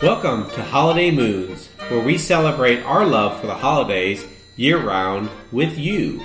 Welcome to Holiday Moons, where we celebrate our love for the holidays year round with you.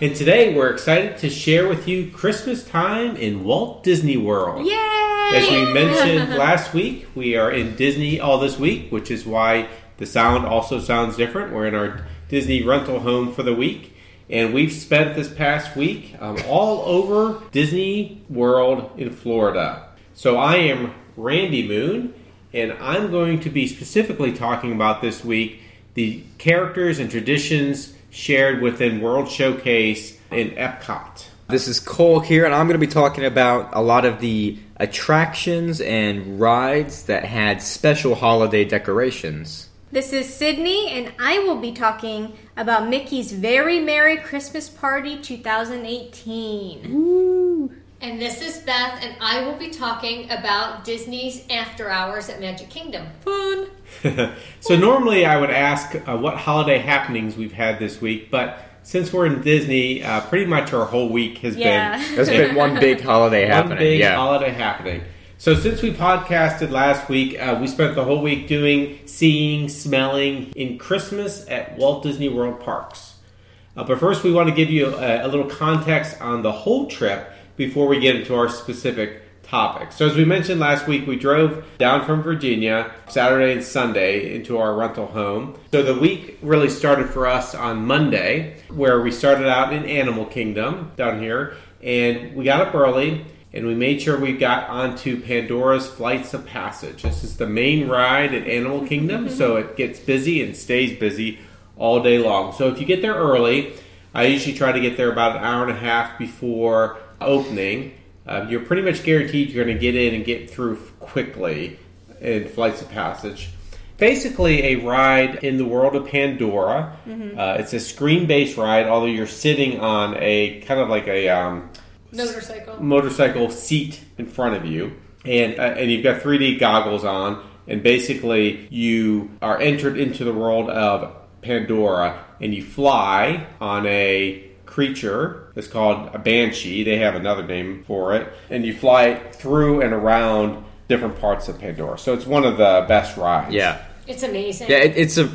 And today we're excited to share with you Christmas time in Walt Disney World. Yay! As we mentioned last week, we are in Disney all this week, which is why the sound also sounds different. We're in our Disney rental home for the week, and we've spent this past week um, all over Disney World in Florida. So I am Randy Moon, and I'm going to be specifically talking about this week the characters and traditions shared within World Showcase in Epcot. This is Cole here, and I'm going to be talking about a lot of the attractions and rides that had special holiday decorations. This is Sydney, and I will be talking about Mickey's Very Merry Christmas Party 2018. And this is Beth, and I will be talking about Disney's After Hours at Magic Kingdom. Fun! so normally I would ask uh, what holiday happenings we've had this week, but since we're in Disney, uh, pretty much our whole week has Yeah. been There's been one big holiday happening. one happening. big yeah. holiday happening. So since we podcasted last week, uh, we spent the whole week doing, seeing, smelling in Christmas at Walt Disney World parks. Uh, but first, we want to give you a, a little context on the whole trip before we get into our specific topic. So, as we mentioned last week, we drove down from Virginia Saturday and Sunday into our rental home. So, the week really started for us on Monday, where we started out in Animal Kingdom down here, and we got up early and we made sure we got onto Pandora's Flights of Passage. This is the main ride at Animal Kingdom, so it gets busy and stays busy all day long. So if you get there early, I usually try to get there about an hour and a half before opening. Uh, you're pretty much guaranteed you're going to get in and get through quickly in Flights of Passage. Basically, a ride in the world of Pandora. Uh, it's a screen-based ride, although you're sitting on a kind of like a um, Motorcycle. motorcycle seat in front of you, and uh, and you've got 3D goggles on, and basically you are entered into the world of Pandora, and you fly on a creature It's called a banshee. They have another name for it, and you fly through and around different parts of Pandora. So it's one of the best rides. Yeah. It's amazing. Yeah, it, it's a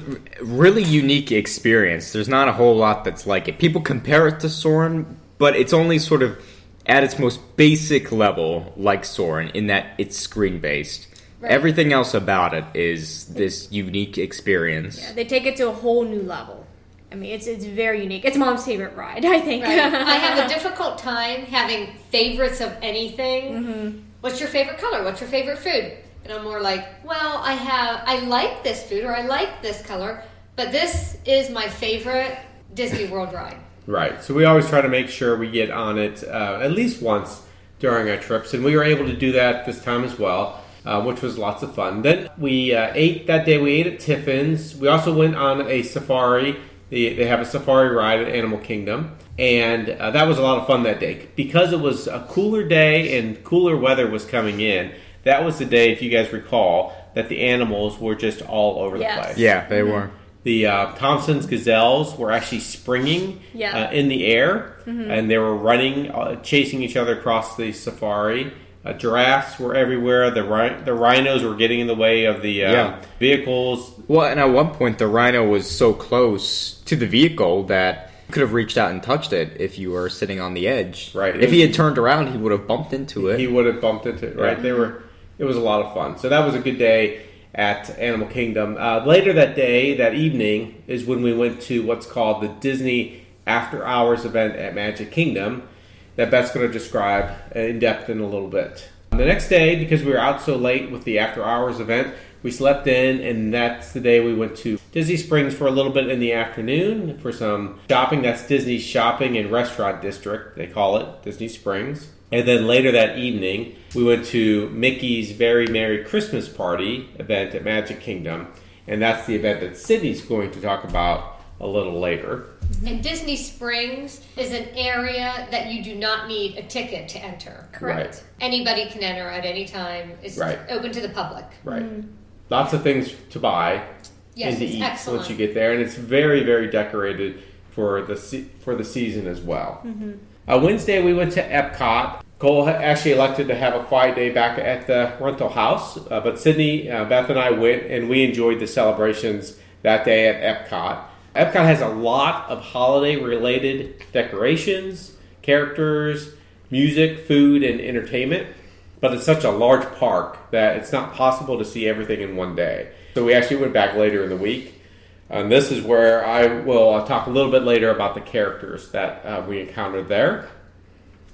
really unique experience. There's not a whole lot that's like it. People compare it to Soarin', but it's only sort of at its most basic level like Soarin' in that it's screen based. Right. Everything else about it is this unique experience. Yeah, they take it to a whole new level. I mean, it's it's very unique. It's mom's favorite ride, I think. Right. I have a difficult time having favorites of anything. What's your favorite color? What's your favorite food? And I'm more like, well, I have, I like this food or I like this color, but this is my favorite Disney World ride. Right. So we always try to make sure we get on it uh, at least once during our trips, and we were able to do that this time as well, uh, which was lots of fun. Then we uh, ate that day. We ate at Tiffin's. We also went on a safari. They, they have a safari ride at Animal Kingdom, and uh, that was a lot of fun that day because it was a cooler day and cooler weather was coming in. That was the day, if you guys recall, that the animals were just all over Yes. the place. Yeah, they were. The uh, Thompson's gazelles were actually springing Yeah. uh, in the air, and they were running, uh, chasing each other across the safari. Uh, giraffes were everywhere. The ri- the rhinos were getting in the way of the uh, Yeah. vehicles. Well, and at one point the rhino was so close to the vehicle that you could have reached out and touched it if you were sitting on the edge. Right. If he had turned around, he would have bumped into it. He would have bumped into it. Right. Yeah. They were. It was a lot of fun. So that was a good day at Animal Kingdom. Uh, later that day, that evening, is when we went to what's called the Disney After Hours event at Magic Kingdom. That Beth's going to describe in depth in a little bit. The next day, because we were out so late with the After Hours event, we slept in, and that's the day we went to Disney Springs for a little bit in the afternoon for some shopping. That's Disney's shopping and restaurant district, they call it, Disney Springs. And then later that evening, we went to Mickey's Very Merry Christmas Party event at Magic Kingdom. And that's the event that Sydney's going to talk about a little later. And Disney Springs is an area that you do not need a ticket to enter. Correct. Anybody can enter at any time. It's Right. open to the public. Right. Lots of things to buy Yes, and to it's eat excellent. once you get there, and it's very, very decorated for the se- for the season as well. Uh, Wednesday we went to Epcot. Cole actually elected to have a quiet day back at the rental house, uh, but Sydney, uh, Beth, and I went and we enjoyed the celebrations that day at Epcot. Epcot has a lot of holiday related decorations, characters, music, food, and entertainment, but it's such a large park that it's not possible to see everything in one day. So we actually went back later in the week. And this is where I will talk a little bit later about the characters that uh, we encountered there.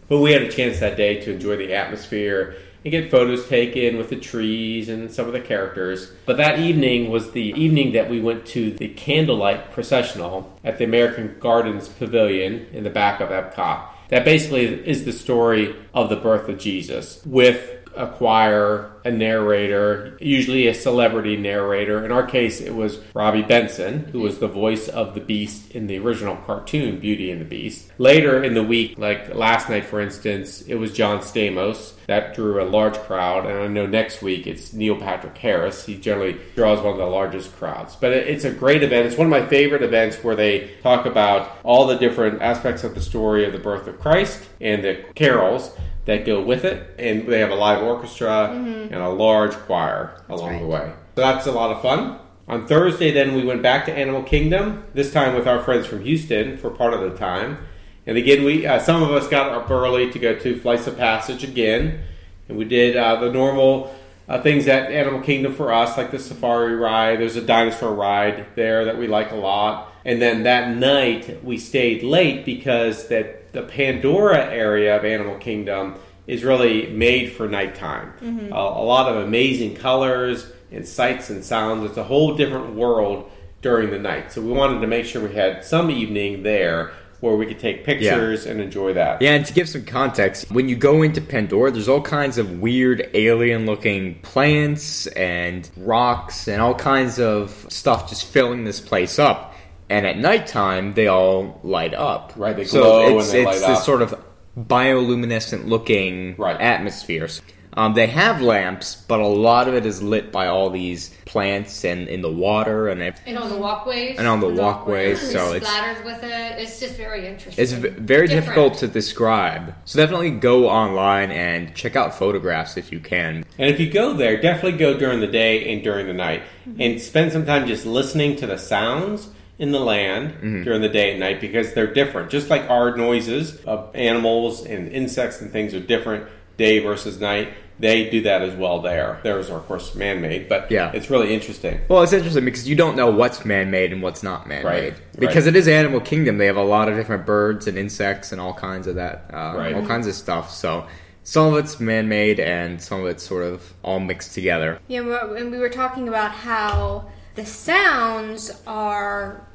But we had a chance that day to enjoy the atmosphere and get photos taken with the trees and some of the characters. But that evening was the evening that we went to the candlelight processional at the American Gardens Pavilion in the back of Epcot. That basically is the story of the birth of Jesus with a choir, a narrator, usually a celebrity narrator. In our case, it was Robby Benson, who was the voice of the Beast in the original cartoon Beauty and the Beast. Later in the week, like last night, for instance, it was John Stamos. That drew a large crowd, and I know next week it's Neil Patrick Harris. He generally draws one of the largest crowds. But it's a great event. It's one of my favorite events where they talk about all the different aspects of the story of the birth of Christ and the carols that go with it, and they have a live orchestra and a large choir along right. the way. So that's a lot of fun. On Thursday, then we went back to Animal Kingdom. This time with our friends from Houston for part of the time. And again, we uh, some of us got up early to go to Flights of Passage again, and we did uh, the normal uh, things at Animal Kingdom for us, like the safari ride. There's a dinosaur ride there that we like a lot. And then that night we stayed late because that the Pandora area of Animal Kingdom is really made for nighttime. Mm-hmm. A, a lot of amazing colors and sights and sounds. It's a whole different world during the night. So we wanted to make sure we had some evening there where we could take pictures and enjoy that. Yeah, and to give some context, when you go into Pandora, there's all kinds of weird alien looking plants and rocks and all kinds of stuff just filling this place up. And at nighttime, they all light up. Right, they so glow it's, and they it's light this up. sort of bioluminescent looking Right. atmospheres. Um, they have lamps, but a lot of it is lit by all these plants and in the water and it, And on the walkways. And on the walkways, It's so it's- splattered with it. It's just very interesting. It's v- very Different. difficult to describe. So definitely go online and check out photographs if you can. And if you go there, definitely go during the day and during the night, and spend some time just listening to the sounds in the land during the day and night because they're different. Just like our noises of animals and insects and things are different day versus night. They do that as well there. Theirs are of course man-made, but Yeah. it's really interesting. Well, it's interesting because you don't know what's man-made and what's not man-made. Right, Because right. it is Animal Kingdom. They have a lot of different birds and insects and all kinds of that, uh, Right. all kinds of stuff. So some of it's man-made and some of it's sort of all mixed together. Yeah, we- and we were talking about how the sounds are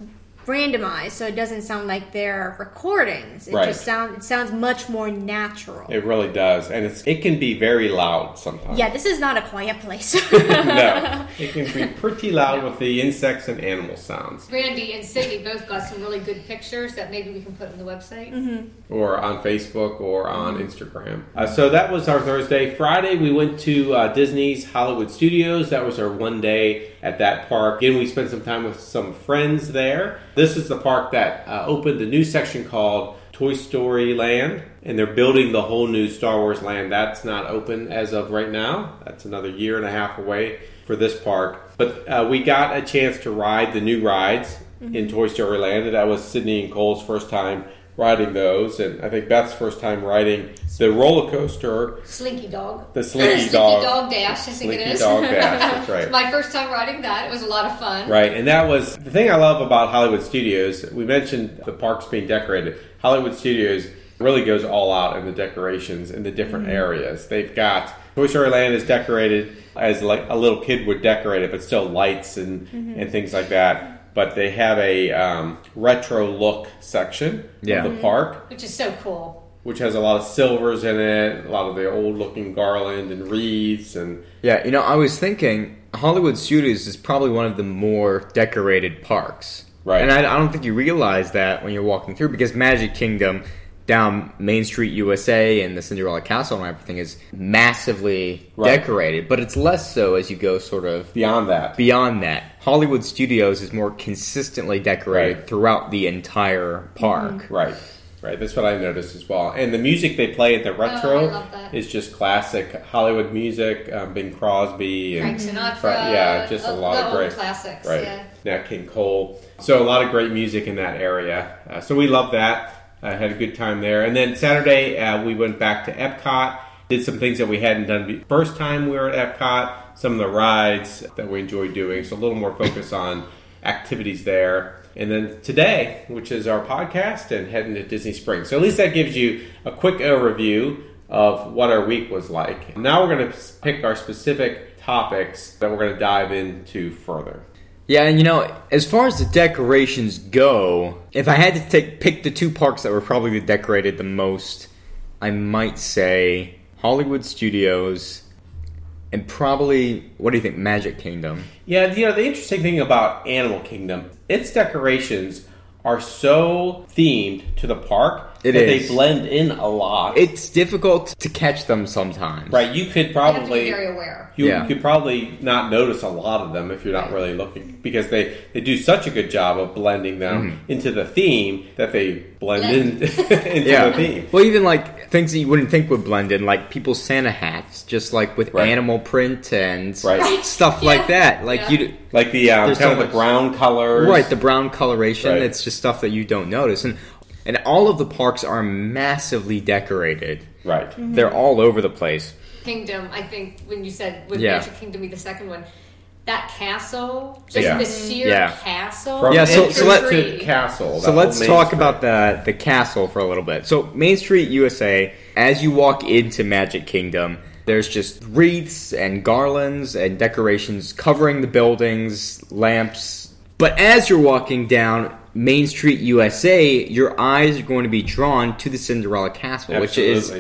randomized, so it doesn't sound like they're recordings. It Right. just sound it sounds much more natural. It really does, and it's it can be very loud sometimes. yeah, this is not a quiet place. no, it can be pretty loud with the insects and animal sounds. Randy and Sydney both got some really good pictures that maybe we can put on the website. Mm-hmm. or on Facebook or on Instagram. Uh, so that was our Thursday. Friday, we went to uh, Disney's Hollywood Studios. That was our one day at that park. Again, we spent some time with some friends there. This is the park that uh, opened a new section called Toy Story Land, and they're building the whole new Star Wars land. That's not open as of right now. That's another year and a half away for this park. But uh, we got a chance to ride the new rides in Toy Story Land, that was Sydney and Cole's first time riding those, and I think Beth's first time riding the roller coaster, Slinky Dog. the Slinky, Slinky Dog. Dog Dash, I think Slinky it is. Dog Dash, that's right. My first time riding that. It was a lot of fun. Right, and that was the thing I love about Hollywood Studios. We mentioned the parks being decorated. Hollywood Studios really goes all out in the decorations in the different mm-hmm. areas. They've got Toy Story Land is decorated as like a little kid would decorate it, but still lights and mm-hmm. and things like that. But they have a um, retro look section Yeah. of the park. Which is so cool. which has a lot of silvers in it, a lot of the old looking garland and wreaths and Yeah, you know, I was thinking Hollywood Studios is probably one of the more decorated parks. Right. And I, I don't think you realize that when you're walking through because Magic Kingdom down Main Street USA and the Cinderella Castle and everything is massively Right. decorated, but it's less so as you go sort of beyond that. beyond that. Hollywood Studios is more consistently decorated Right. throughout the entire park. Right. Right, that's what I noticed as well. And the music they play at the retro Oh, I love that. is just classic Hollywood music. Um, Bing Crosby and Frank Sinatra. Fra- yeah, just a uh, lot of old great classics. right. Yeah. Nat King Cole. So a lot of great music in that area. Uh, so we love that. I had a good time there. And then Saturday uh, we went back to Epcot. Did some things that we hadn't done first time we were at Epcot. Some of the rides that we enjoyed doing. So a little more focus on activities there. And then today, which is our podcast, and heading to Disney Springs. So at least that gives you a quick overview of what our week was like. Now we're going to pick our specific topics that we're going to dive into further. Yeah, and you know, as far as the decorations go, if I had to take pick the two parks that were probably decorated the most, I might say Hollywood Studios and probably what do you think, Magic Kingdom? Yeah, you know, the interesting thing about Animal Kingdom, its decorations are so themed to the park It that is. they blend in a lot. It's difficult to catch them sometimes. right, you could You have to be probably very aware. you Yeah. could probably not notice a lot of them if you're not really looking because they, they do such a good job of blending them Mm-hmm. into the theme that they blend in into Yeah. the theme. Well, even like things that you wouldn't think would blend in, like people's Santa hats, just like with Right. animal print and Right. Right. stuff Yeah. like that. Like Yeah. you, Like the um, kind so of the brown colors, right? The brown coloration. Right. It's just stuff that you don't notice, and and all of the parks are massively decorated. right. Mm-hmm. They're all over the place. Kingdom, I think when you said would Yeah. Magic Kingdom be the second one, that castle, just Yeah. the sheer Yeah. castle. From Yeah, so- so let- to castle. So that let's talk Street. about the the castle for a little bit. So Main Street USA, as you walk into Magic Kingdom, there's just wreaths and garlands and decorations covering the buildings, lamps. But as you're walking down Main Street USA, your eyes are going to be drawn to the Cinderella Castle, which is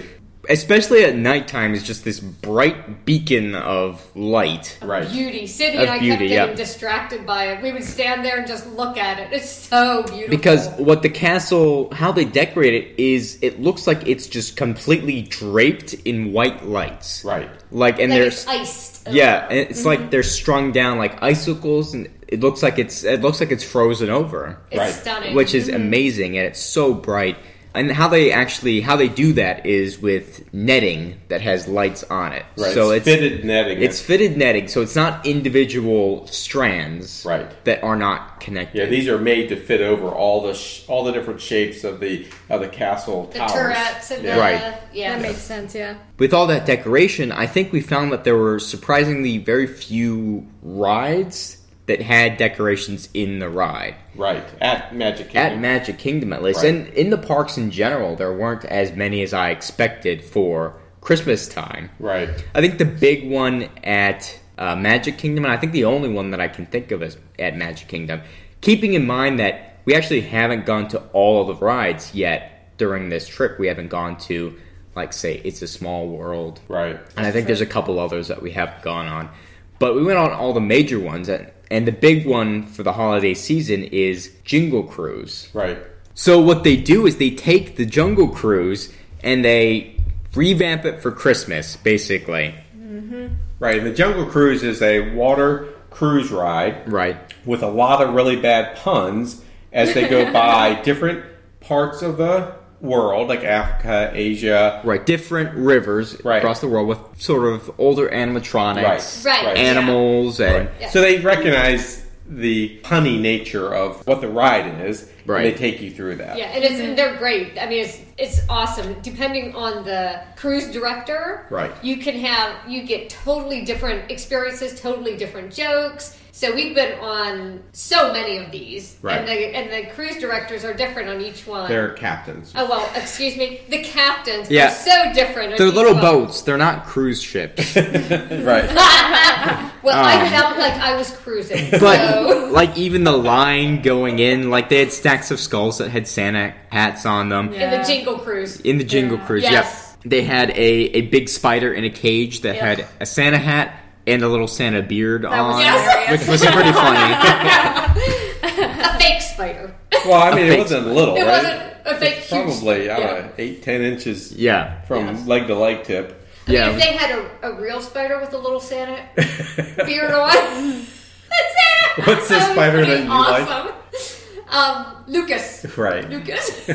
especially at nighttime is just this bright beacon of light. right. Beauty. Sydney Of and I beauty, kept getting yeah. distracted by it. We would stand there and just look at it. It's so beautiful. Because what the castle, how they decorate it is, it looks like it's just completely draped in white lights. Right. Like, and like there's it's iced. yeah, and it's mm-hmm. like they're strung down like icicles, and it looks like it's it looks like it's frozen over, It's Right. stunning. which is mm-hmm. amazing, and it's so bright. And how they actually how they do that is with netting that has lights on it. Right. So it's, it's fitted netting. it's fitted netting, so it's not individual strands Right. that are not connected. Yeah, these are made to fit over all the sh- all the different shapes of the of the castle the towers. turrets and yeah. the Right. yeah. That makes sense, yeah. with all that decoration, I think we found that there were surprisingly very few rides that had decorations in the ride. right at Magic Kingdom. At Magic Kingdom, at least. Right. And in the parks in general, there weren't as many as I expected for Christmas time. right, I think the big one at uh, Magic Kingdom, and I think the only one that I can think of is at Magic Kingdom, keeping in mind that we actually haven't gone to all of the rides yet during this trip. We haven't gone to, like, say, It's a Small World, right, and I think there's a couple others that we haven't gone on. But we went on all the major ones, and, and the big one for the holiday season is Jingle Cruise. right. So what they do is they take the Jungle Cruise and they revamp it for Christmas, basically. Mm-hmm. Right, and the Jungle Cruise is a water cruise ride Right. with a lot of really bad puns as they go by different parts of the world, like Africa, Asia. Right. Different rivers Right. across the world with sort of older animatronics, Right. Right. animals, and Right. So they recognize the punny nature of what the ride is, Right. and they take you through that. Yeah, and it's and they're great. I mean, it's it's awesome. Depending on the cruise director, Right. You can have you get totally different experiences, totally different jokes. So we've been on so many of these, Right. and the and the cruise directors are different on each one. They're captains. oh well, excuse me. The captains Yeah. are so different. they're each little one. boats. They're not cruise ships. right. Well, I Um. felt like I was cruising. But so. like even the line going in, like they had stacks of skulls that had Santa hats on them. and the Jingle Cruise. In the Jingle Yeah. Cruise, Yes. yep. They had a, a big spider in a cage that Yep. had a Santa hat and a little Santa beard was on, hilarious. which was pretty funny. a fake spider. Well, I mean, it wasn't little, It right? wasn't a fake huge- Probably, I don't yeah. know, eight, ten inches yeah. from Yes. leg to leg tip. I mean, Yeah. if they had a, a real spider with a little Santa beard on, that's it. What's the spider that you like? awesome. Um, Lucas. Right. Lucas.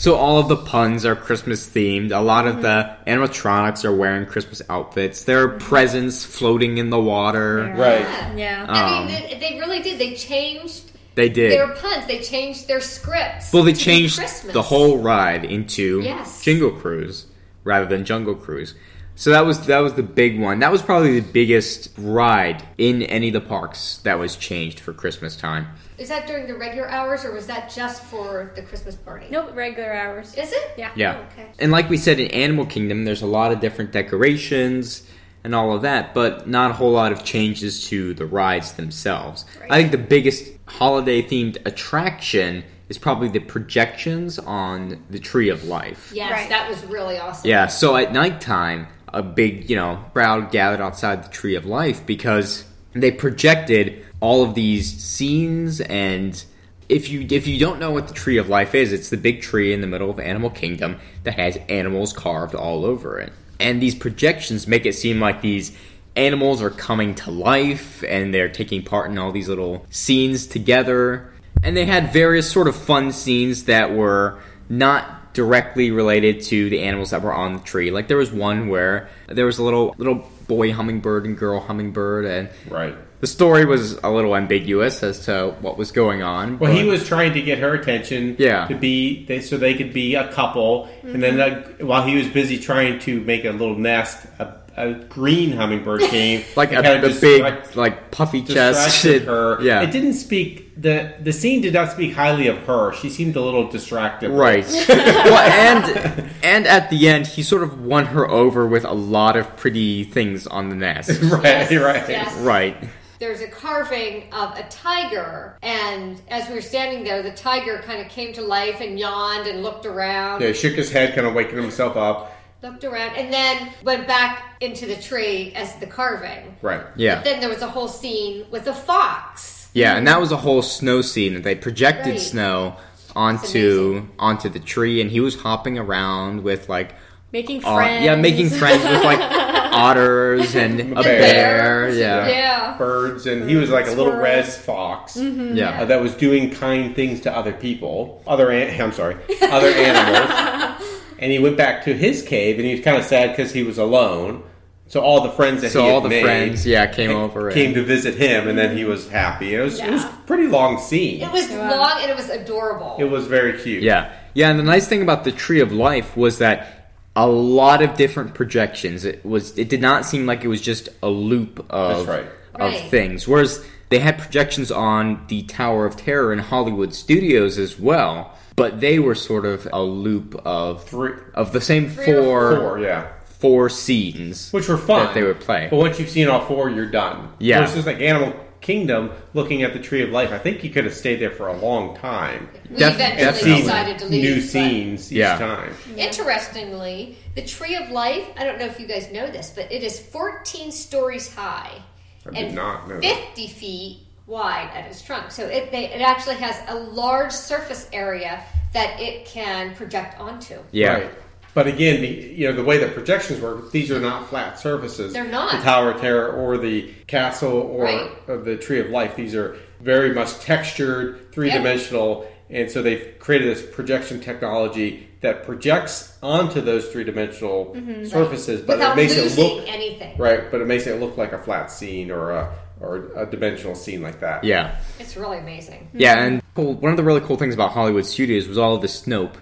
So all of the puns are Christmas themed. A lot of the animatronics are wearing Christmas outfits. There are presents floating in the water. Right. Yeah. I Um, mean, they, they really did. They changed They did. their puns. They changed their scripts. Well, they to be changed Christmas. the whole ride into Yes. Jingle Cruise rather than Jungle Cruise. So that was that was the big one. That was probably the biggest ride in any of the parks that was changed for Christmas time. Is that during the regular hours, or was that just for the Christmas party? Nope, regular hours. Is it? Yeah. Yeah. Oh, okay. And like we said in Animal Kingdom, there's a lot of different decorations and all of that, but not a whole lot of changes to the rides themselves. Right. I think the biggest holiday themed attraction is probably the projections on the Tree of Life. Yes, Right. that was really awesome. Yeah, so at nighttime, a big, you know, crowd gathered outside the Tree of Life because they projected all of these scenes and if you if you don't know what the Tree of Life is, it's the big tree in the middle of Animal Kingdom that has animals carved all over it. And these projections make it seem like these animals are coming to life and they're taking part in all these little scenes together. And they had various sort of fun scenes that were not directly related to the animals that were on the tree. Like there was one where there was a little little boy hummingbird and girl hummingbird and Right. the story was a little ambiguous as to what was going on. Well, he was trying to get her attention. Yeah. To be they, so they could be a couple, and then uh, while he was busy trying to make a little nest, a, a green hummingbird came, like and a, kinda a distract- big like puffy chest. distracted her. Yeah. It didn't speak the the scene did not speak highly of her. She seemed a little distracted. Right. well, and and at the end, he sort of won her over with a lot of pretty things on the nest. right. Right. Yes. right. There's a carving of a tiger, and as we were standing there, the tiger kind of came to life and yawned and looked around, Yeah, he shook his head, kind of waking himself up. Looked around, and then went back into the tree as the carving. Right. Yeah. Then there was a whole scene with a fox. Yeah, and that was a whole snow scene that they projected Right. snow onto onto the tree, and he was hopping around with like Making uh, friends. yeah, making friends with like otters and a Bear. bear. Yeah, Yeah. Birds, and he was like a little red Squirrels. fox. yeah. uh, that was doing kind things to other people, other an- I'm sorry, other animals. And he went back to his cave, and he was kind of sad because he was alone. So all the friends that So he had all the made friends, yeah, came over. came and, to visit him, and then he was happy. It was it was a pretty long scene. It was Wow. long and it was adorable. It was very cute. yeah, yeah. And the nice thing about the Tree of Life was that a lot of different projections. It was. It did not seem like it was just a loop of That's right. of Right. things. Whereas they had projections on the Tower of Terror in Hollywood Studios as well, but they were sort of a loop of Three, of the same Three four four, yeah, four scenes. which were fun. That they would play. But once you've seen all four, you're done. Yeah. Versus like Animal Kingdom, looking at the Tree of Life, I think you could have stayed there for a long time. we Def- eventually definitely. decided to leave. new but- scenes each Yeah. time. Interestingly, the Tree of Life, I don't know if you guys know this, but it is 14 stories high I did and not know that. 50 feet wide at its trunk. So it, they, it actually has a large surface area that it can project onto. Yeah. Right. But again, the, you know the way that projections work, these are not flat surfaces. They're not. the Tower of Terror or the castle or Right. uh, the Tree of Life. These are very much textured, three dimensional, and so they've created this projection technology that projects onto those three dimensional surfaces, but Mm-hmm. Without it makes it look anything. right. But it makes it look like a flat scene or a or a dimensional scene like that. Yeah. It's really amazing. Yeah, and cool, one of the really cool things about Hollywood Studios was all of the Snoap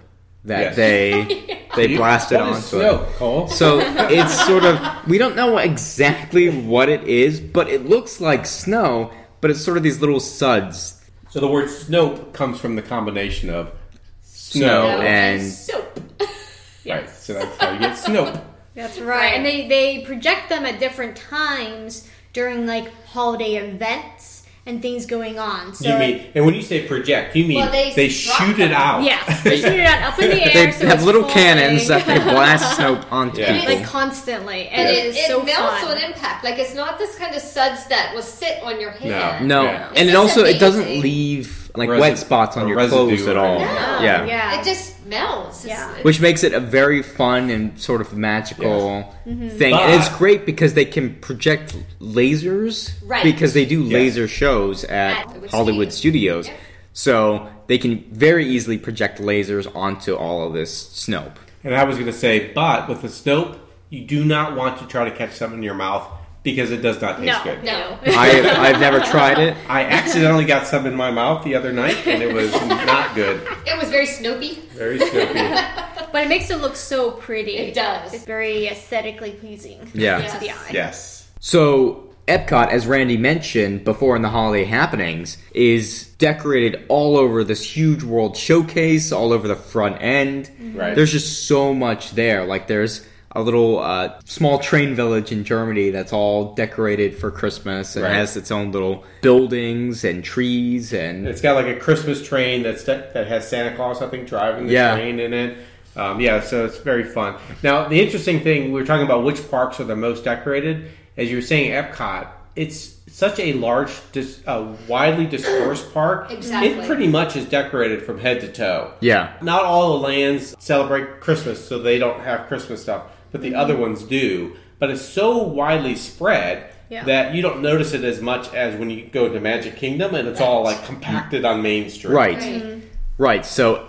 that Yes. they they blasted What onto is it. snow, Cole? So it's sort of we don't know exactly what it is, but it looks like snow, but it's sort of these little suds. So the word Snoap comes from the combination of Snow snow, and- soap. right. So that's how you get Snoap. That's right. And they, they project them at different times during like holiday events and things going on. So you mean, and when you say project, you mean Well, they they, shoot it out. Yes, they shoot it out up in the air. They so have little flying. cannons that they blast Snoap onto Yeah. people. like constantly, And and it, it is it so melts fun. on impact. Like it's not this kind of suds that will sit on your hand. No, Yeah. and it also it doesn't leave like Resi- wet spots on your residue clothes at all. No. Yeah. Yeah. It just melts. Yeah. it's- which makes it a very fun and sort of magical Mm-hmm. thing. But- and it's great because they can project lasers, Right. Because they do Yes. laser shows at At Hollywood Studios. Yep. So they can very easily project lasers onto all of this snow. And I was going to say, but with the Snoap, you do not want to try to catch something in your mouth because it does not taste No, good. no. I, I've never tried it. I accidentally got some in my mouth the other night, and it was not good. It was very Snoopy. Very snoopy. But it makes it look so pretty. It does. It's very aesthetically pleasing Yeah. to the eye. Yes. So Epcot, as Randy mentioned before in the holiday happenings, is decorated all over this huge world showcase, all over the front end. Right. There's just so much there. Like there's a little uh, small train village in Germany that's all decorated for Christmas and Right. has its own little buildings and trees and It's got like a Christmas train that's that has Santa Claus, I think, driving the Yeah. train in it. Um, yeah, so it's very fun. Now, the interesting thing we were talking about which parks are the most decorated. As you were saying, Epcot, it's such a large, dis, uh, widely dispersed park. Exactly. It pretty much is decorated from head to toe. yeah. Not all the lands celebrate Christmas, so they don't have Christmas stuff, but the other ones do. But it's so widely spread Yeah. that you don't notice it as much as when you go to Magic Kingdom and it's all like compacted on Main Street. Right. Right. Mm-hmm. Right. So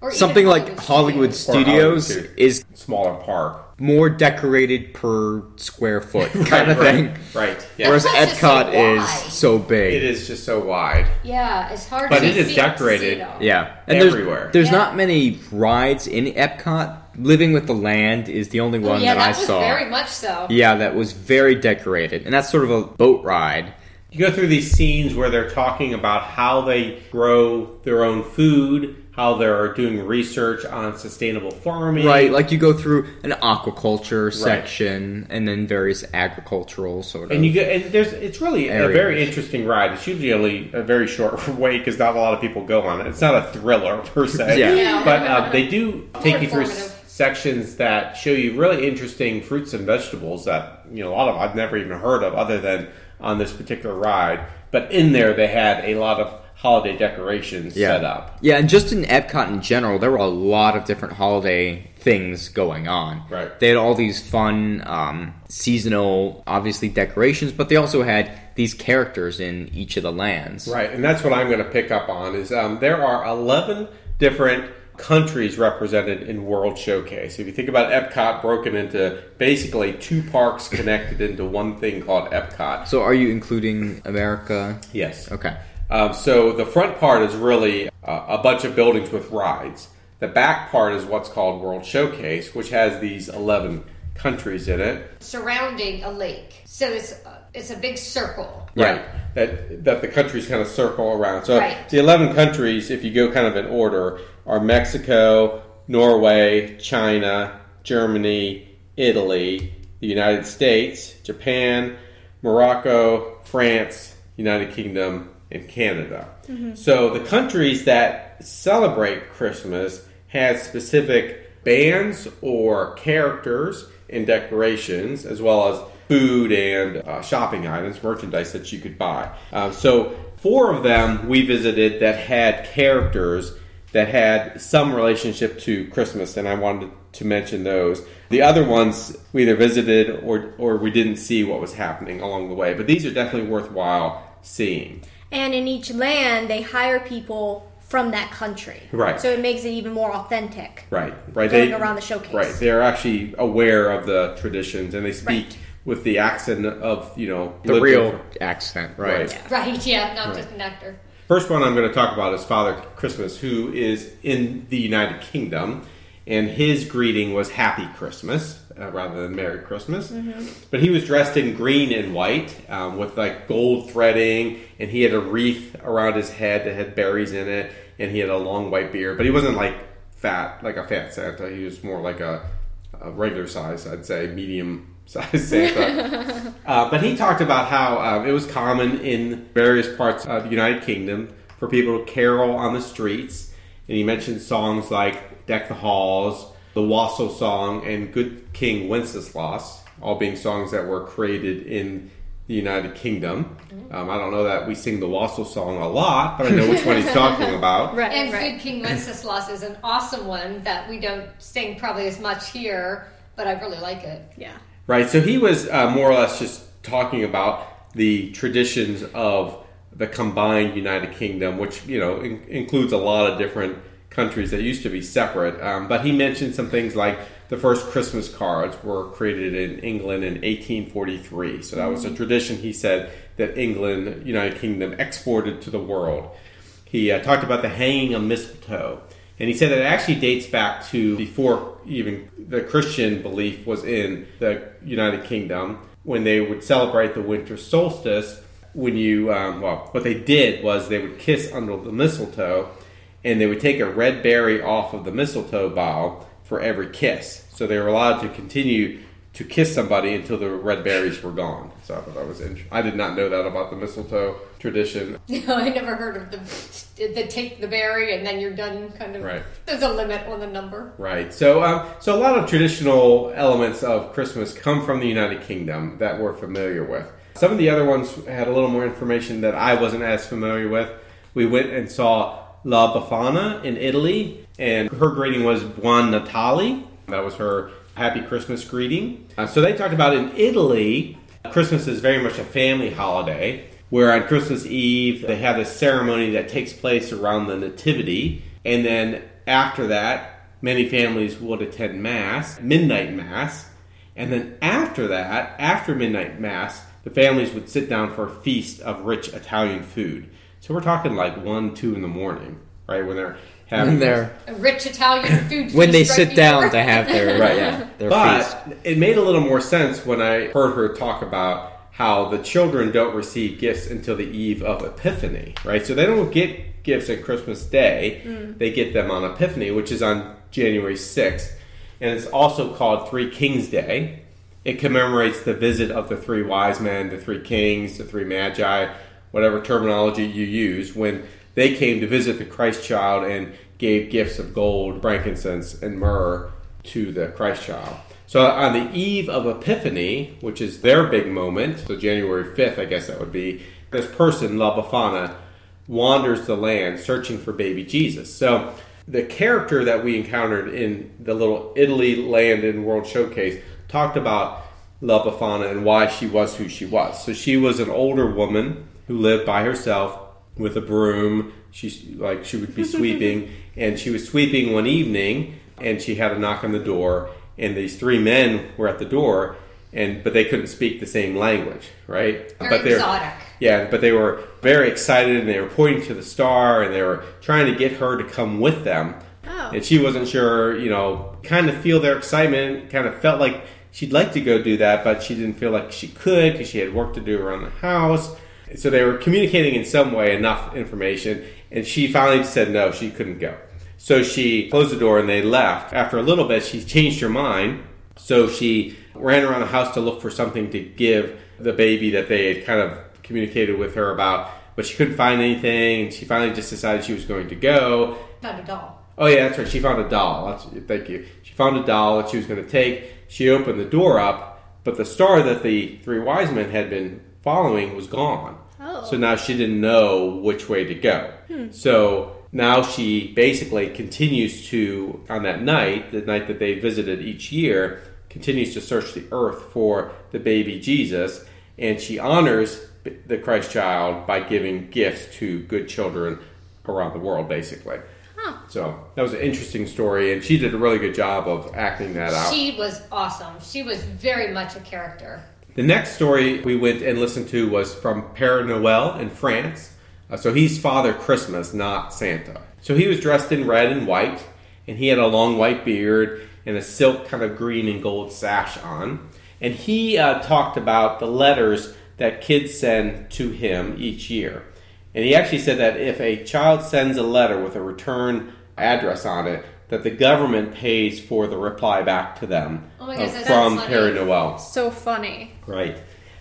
Or something like Hollywood Or Studios Hollywood, too. is Smaller park. more decorated per square foot kind of right, thing. Right. Yeah. Whereas Plus it's so Epcot is so big. it is just so wide. Yeah, it's hard But to it is see decorated. To see it all. Yeah, Everywhere. There's, there's Yeah. not many rides in Epcot. Living with the Land is the only Oh, one yeah, that, that, I was saw. very much so. yeah, that was very decorated, and that's sort of a boat ride. You go through these scenes where they're talking about how they grow their own food, how they're doing research on sustainable farming. Right, like you go through an aquaculture section, and then various agricultural sort of. And you get, and there's, it's really a very interesting ride. It's usually only a very short wait because not a lot of people go on it. It's not a thriller per se. Yeah. Yeah. But uh, they do take you through informative. s- sections that show you really interesting fruits and vegetables that you know a lot of I've never even heard of other than on this particular ride. But in there, they had a lot of holiday decorations yeah. set up. Yeah, and just in Epcot in general, there were a lot of different holiday things going on. Right. They had all these fun um, seasonal, obviously decorations, but they also had these characters in each of the lands. Right, and that's what I'm going to pick up on. Is um, there are 11 different countries represented in World Showcase. If you think about Epcot broken into basically two parks connected into one thing called Epcot. So, are you including America? Yes. Okay. Um, so the front part is really uh, a bunch of buildings with rides. The back part is what's called World Showcase, which has these 11 countries in it. Surrounding a lake, so it's uh, it's a big circle. Yeah. Right. That that the countries kind of circle around. So Right. the eleven countries, if you go kind of in order, are Mexico, Norway, China, Germany, Italy, the United States, Japan, Morocco, France, United Kingdom, and Canada. Mm-hmm. So the countries that celebrate Christmas have specific bands or characters and decorations, as well as food and uh, shopping items, merchandise that you could buy. Um, so four of them we visited that had characters that had some relationship to Christmas, and I wanted to mention those. The other ones we either visited or or we didn't see what was happening along the way, but these are definitely worthwhile seeing. And in each land, they hire people from that country. Right. So it makes it even more authentic. Right, right. Going around the showcase. Right, they're actually aware of the traditions, and they speak Right. With the accent of you know The real over- accent, right? Right. Right? Yeah, not Right. just an actor. First one I'm going to talk about is Father Christmas, who is in the United Kingdom, and his greeting was Happy Christmas uh, rather than Merry Christmas. But he was dressed in green and white um, with like gold threading, and he had a wreath around his head that had berries in it, and he had a long white beard. But he wasn't like fat, like a fat Santa. He was more like a, a regular size, I'd say, medium size Santa. Uh, but he talked about how uh, it was common in various parts of the United Kingdom for people to carol on the streets. And he mentioned songs like Deck the Halls, the Wassail Song, and Good King Wenceslas, all being songs that were created in the United Kingdom. Um, I don't know that we sing the Wassail Song a lot, but I know which one he's talking about. Right. And right. Good King Wenceslas is an awesome one that we don't sing probably as much here, but I really like it. Yeah. Right. So he was uh, more or less just talking about the traditions of the combined United Kingdom, which you know in- includes a lot of different countries that used to be separate. Um, but he mentioned some things like the first Christmas cards were created in England in 1843. So that was a tradition he said that England, United Kingdom, exported to the world. He uh, talked about the hanging of mistletoe. And he said that it actually dates back to before even the Christian belief was in the United Kingdom when they would celebrate the winter solstice. When you, um, well, what they did was they would kiss under the mistletoe and they would take a red berry off of the mistletoe bough for every kiss. So they were allowed to continue to kiss somebody until the red berries were gone. So I thought that was interesting. I did not know that about the mistletoe tradition. No, I never heard of the the take the berry and then you're done kind of. Right. There's a limit on the number. Right. So, um, so a lot of traditional elements of Christmas come from the United Kingdom that we're familiar with. Some of the other ones had a little more information that I wasn't as familiar with. We went and saw La Befana in Italy, and her greeting was Buon Natale. That was her Happy Christmas greeting. Uh, so they talked about in Italy, Christmas is very much a family holiday, where on Christmas Eve they have a ceremony that takes place around the Nativity, and then after that, many families would attend Mass, midnight Mass, and then after that, after midnight Mass, the families would sit down for a feast of rich Italian food. So we're talking like one, two in the morning, right? When they're having When they're rich Italian food. when they sit down to have their Right. yeah, their but feast. it made a little more sense when I heard her talk about how the children don't receive gifts until the eve of Epiphany, right? So they don't get gifts at Christmas Day; mm. they get them on Epiphany, which is on January sixth, and it's also called Three Kings Day. It commemorates the visit of the three wise men, the three kings, the three magi, whatever terminology you use, when they came to visit the Christ child and gave gifts of gold, frankincense, and myrrh to the Christ child. So on the eve of Epiphany, which is their big moment, so January 5th, I guess that would be, this person, La Befana, wanders the land searching for baby Jesus. So the character that we encountered in the little Italy Land and World Showcase talked about La Befana and why she was who she was. So she was an older woman who lived by herself with a broom. She's like she would be sweeping, and she was sweeping one evening, and she had a knock on the door, and these three men were at the door, and but they couldn't speak the same language, right? Very but they're exotic. yeah, but they were very excited, and they were pointing to the star, and they were trying to get her to come with them. Oh. And she wasn't sure, you know, kind of feel their excitement, kind of felt like she'd like to go do that, but she didn't feel like she could because she had work to do around the house. So they were communicating in some way enough information, and she finally said no, she couldn't go. So she closed the door and they left. After a little bit, she changed her mind. So she ran around the house to look for something to give the baby that they had kind of communicated with her about, but she couldn't find anything. And she finally just decided she was going to go. Not a doll. Oh yeah, that's right. She found a doll. That's, thank you. She found a doll that she was going to take. She opened the door up, but the star that the three wise men had been following was gone. Oh. So now she didn't know which way to go. Hmm. So now she basically continues to, on that night, the night that they visited each year, continues to search the earth for the baby Jesus, and she honors the Christ child by giving gifts to good children around the world, basically. Huh. So that was an interesting story, and she did a really good job of acting that out. She was awesome. She was very much a character. The next story we went and listened to was from Père Noël in France. Uh, so he's Father Christmas, not Santa. So he was dressed in red and white, and he had a long white beard and a silk kind of green and gold sash on. And he uh, talked about the letters that kids send to him each year. And he actually said that if a child sends a letter with a return address on it, that the government pays for the reply back to them Oh my gosh, uh, from. Père Noël. So funny. Right.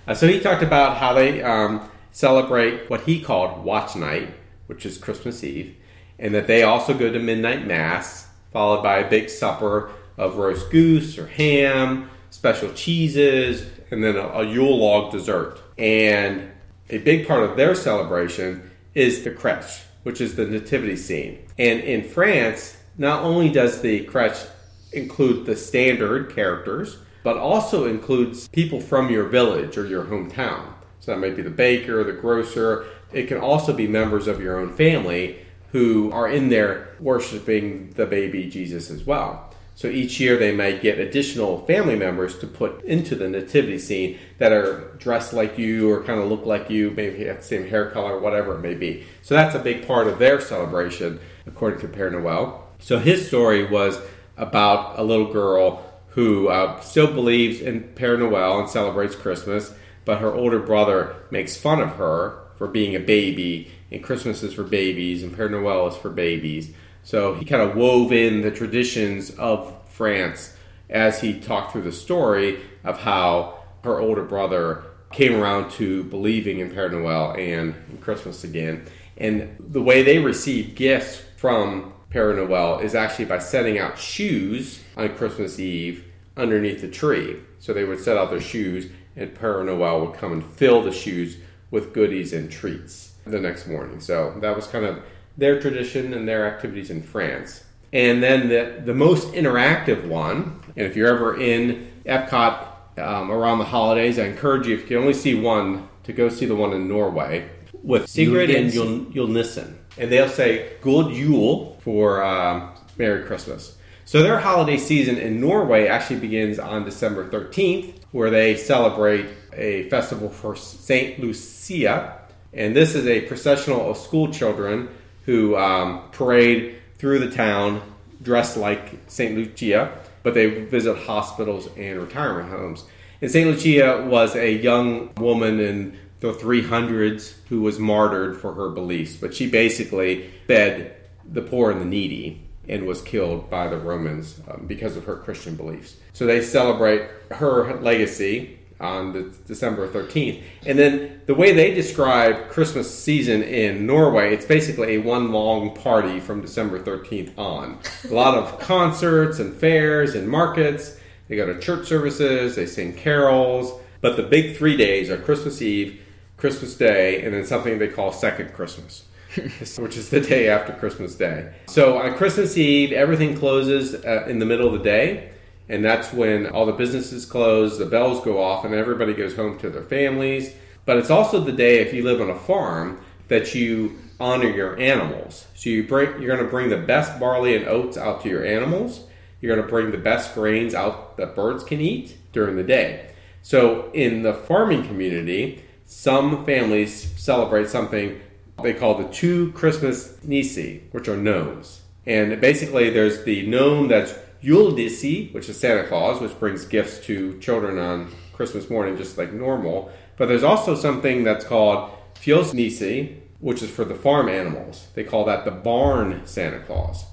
Uh, so he talked about how they um, celebrate what he called Watch Night, which is Christmas Eve, and that they also go to midnight mass, followed by a big supper of roast goose or ham, special cheeses, and then a, a Yule log dessert. And a big part of their celebration is the crèche, which is the nativity scene. And in France, not only does the crèche include the standard characters, but also includes people from your village or your hometown. So that might be the baker, the grocer, It can also be members of your own family who are in there worshiping the baby Jesus as well. So each year they may get additional family members to put into the nativity scene that are dressed like you or kind of look like you, maybe have the same hair color, whatever it may be. So that's a big part of their celebration, according to Père Noel. So his story was about a little girl who uh, still believes in Père Noel and celebrates Christmas, but her older brother makes fun of her for being a baby, and Christmas is for babies, and Père Noel is for babies. So he kind of wove in the traditions of France as he talked through the story of how her older brother came around to believing in Père Noel and Christmas again. And the way they receive gifts from Père Noel is actually by setting out shoes on Christmas Eve underneath the tree. So they would set out their shoes, and Père Noel would come and fill the shoes with goodies and treats the next morning. So that was kind of their tradition and their activities in France. And then the, the most interactive one, and if you're ever in Epcot um, around the holidays, I encourage you, if you can only see one, to go see the one in Norway with Sigrid and Yul, Julnissen. And they'll say God Jul for um, Merry Christmas. So their holiday season in Norway actually begins on December 13th, where they celebrate a festival for St. Lucia. And this is a processional of school children who um, parade through the town dressed like St. Lucia, but they visit hospitals and retirement homes. And St. Lucia was a young woman in the 300s who was martyred for her beliefs, but she basically fed the poor and the needy and was killed by the Romans um, because of her Christian beliefs. So they celebrate her legacy on the December 13th. And then the way they describe Christmas season in Norway, it's basically a one long party from December 13th on. A lot of concerts and fairs and markets. They go to church services, they sing carols. But the big three days are Christmas Eve, Christmas Day, and then something they call Second Christmas. which is the day after Christmas Day. So on Christmas Eve, everything closes uh, in the middle of the day and that's when all the businesses close, the bells go off, and everybody goes home to their families. But it's also the day, if you live on a farm, that you honor your animals. So you bring, you're going to bring the best barley and oats out to your animals. You're going to bring the best grains out that birds can eat during the day. So in the farming community, some families celebrate something they call the two Christmas Nisi, which are gnomes. And basically, there's the gnome that's Julenisse, which is Santa Claus, which brings gifts to children on Christmas morning, just like normal. But there's also something that's called Fjolsnisi, which is for the farm animals. They call that the barn Santa Claus.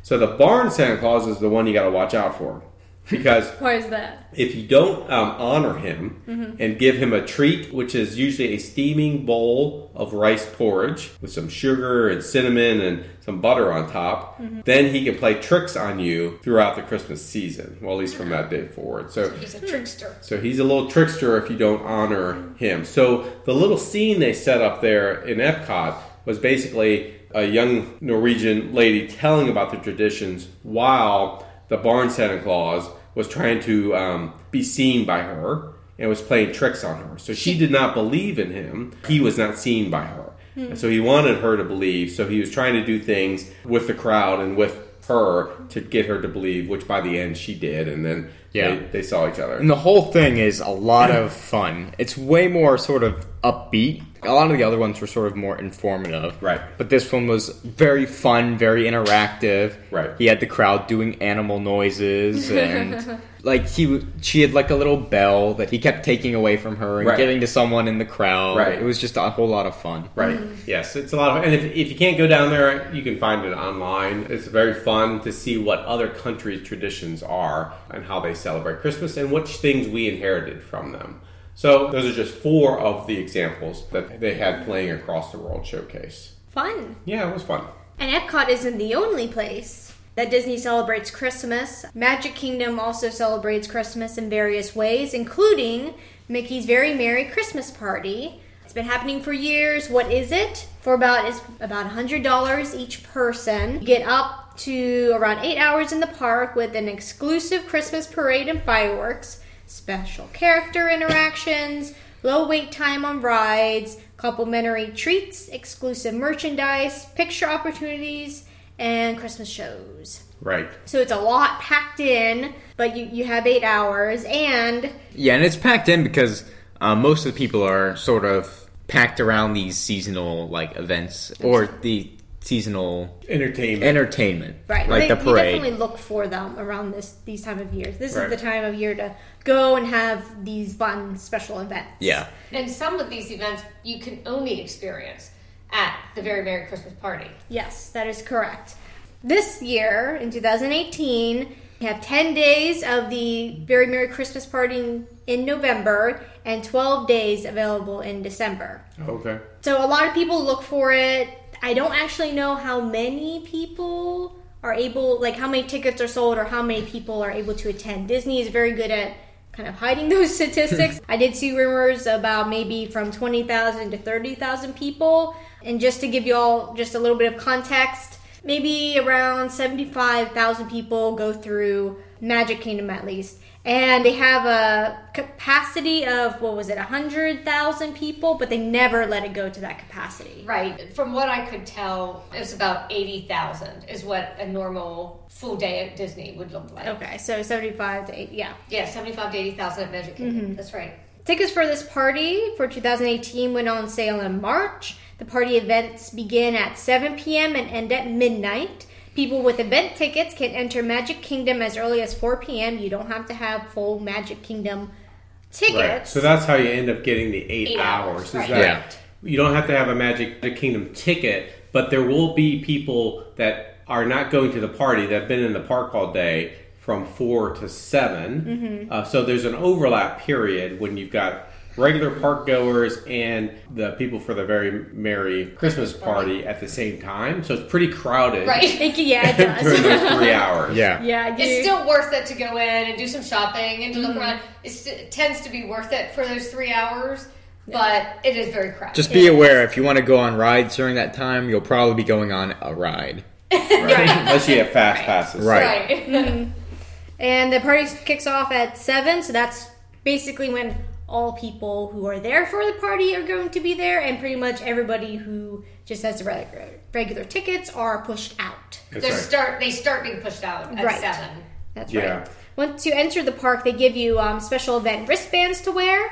So the barn Santa Claus is the one you got to watch out for because why is that? If you don't um, honor him mm-hmm. and give him a treat, which is usually a steaming bowl of rice porridge with some sugar and cinnamon and some butter on top, mm-hmm. then he can play tricks on you throughout the Christmas season. Well, at least from that day forward. So he's a trickster. So he's a little trickster if you don't honor him. So the little scene they set up there in Epcot was basically a young Norwegian lady telling about the traditions while the barn Santa Claus was trying to um, be seen by her and was playing tricks on her. So she did not believe in him. He was not seen by her. Hmm. And so he wanted her to believe. So he was trying to do things with the crowd and with her to get her to believe, which by the end she did. And then yeah. they, they saw each other. And the whole thing is a lot of fun. It's way more sort of upbeat a lot of the other ones were sort of more informative. Right. But this one was very fun, very interactive. Right. He had the crowd doing animal noises and like he she had like a little bell that he kept taking away from her and right. giving to someone in the crowd. Right. It was just a whole lot of fun. Right. Mm-hmm. Yes, it's a lot of fun. And if, if you can't go down there, you can find it online. It's very fun to see what other countries' traditions are and how they celebrate Christmas and which things we inherited from them. So those are just four of the examples that they had playing across the World Showcase. Fun. Yeah, it was fun. And Epcot isn't the only place that Disney celebrates Christmas. Magic Kingdom also celebrates Christmas in various ways, including Mickey's Very Merry Christmas Party. It's been happening for years. What is it? For about it's about $100 each person. You get up to around 8 hours in the park with an exclusive Christmas parade and fireworks special character interactions, low wait time on rides, complimentary treats, exclusive merchandise, picture opportunities, and Christmas shows. Right. So it's a lot packed in, but you, you have eight hours, and Yeah, and it's packed in because uh, most of the people are sort of packed around these seasonal like events or the seasonal Entertainment. Entertainment, Right. like they, the You parade. definitely look for them around this these time of years. This Right. is the time of year to go and have these fun special events. Yeah, And some of these events you can only experience at the Very Merry Christmas Party. Yes, that is correct. This year, in 2018, we have 10 days of the Very Merry Christmas Party in November and 12 days available in December. Okay. So a lot of people look for it. I don't actually know how many people are able, like how many tickets are sold or how many people are able to attend. Disney is very good at kind of hiding those statistics. I did see rumors about maybe from 20,000 to 30,000 people. And just to give you all just a little bit of context, maybe around 75,000 people go through Magic Kingdom at least. And they have a capacity of, what was it, 100,000 people, but they never let it go to that capacity. Right. From what I could tell, it was about 80,000 is what a normal full day at Disney would look like. Okay, so 75 to 80, yeah. Yeah, 75 to 80,000 at Magic Kingdom. Mm-hmm. That's right. Tickets for this party for 2018 went on sale in March. The party events begin at 7 p.m. and end at midnight. People with event tickets can enter Magic Kingdom as early as 4 p.m. You don't have to have full Magic Kingdom tickets. Right. So that's how you end up getting the eight, Eight hours. hours, Is right. that Yeah. you don't have to have a Magic Kingdom ticket, but there will be people that are not going to the party that have been in the park all day from four to 7 Mm-hmm. Uh, so there's an overlap period when you've got regular park goers and the people for the very merry Christmas party at the same time. So it's pretty crowded Right. Thank. Yeah, it during does. those three hours. yeah, yeah, you, It's still worth it to go in and do some shopping and to Mm-hmm. look around. It's, it tends to be worth it for those three hours, but it is very crowded. Just be aware if you want to go on rides during that time, you'll probably be going on a ride. Right. Unless you have fast passes. Right. right. And the party kicks off at 7, so that's basically when all people who are there for the party are going to be there, and pretty much everybody who just has the regular, regular tickets are pushed out. That's They right. start. They start being pushed out at Right. seven. That's Yeah. right. Once you enter the park, they give you um, special event wristbands to wear,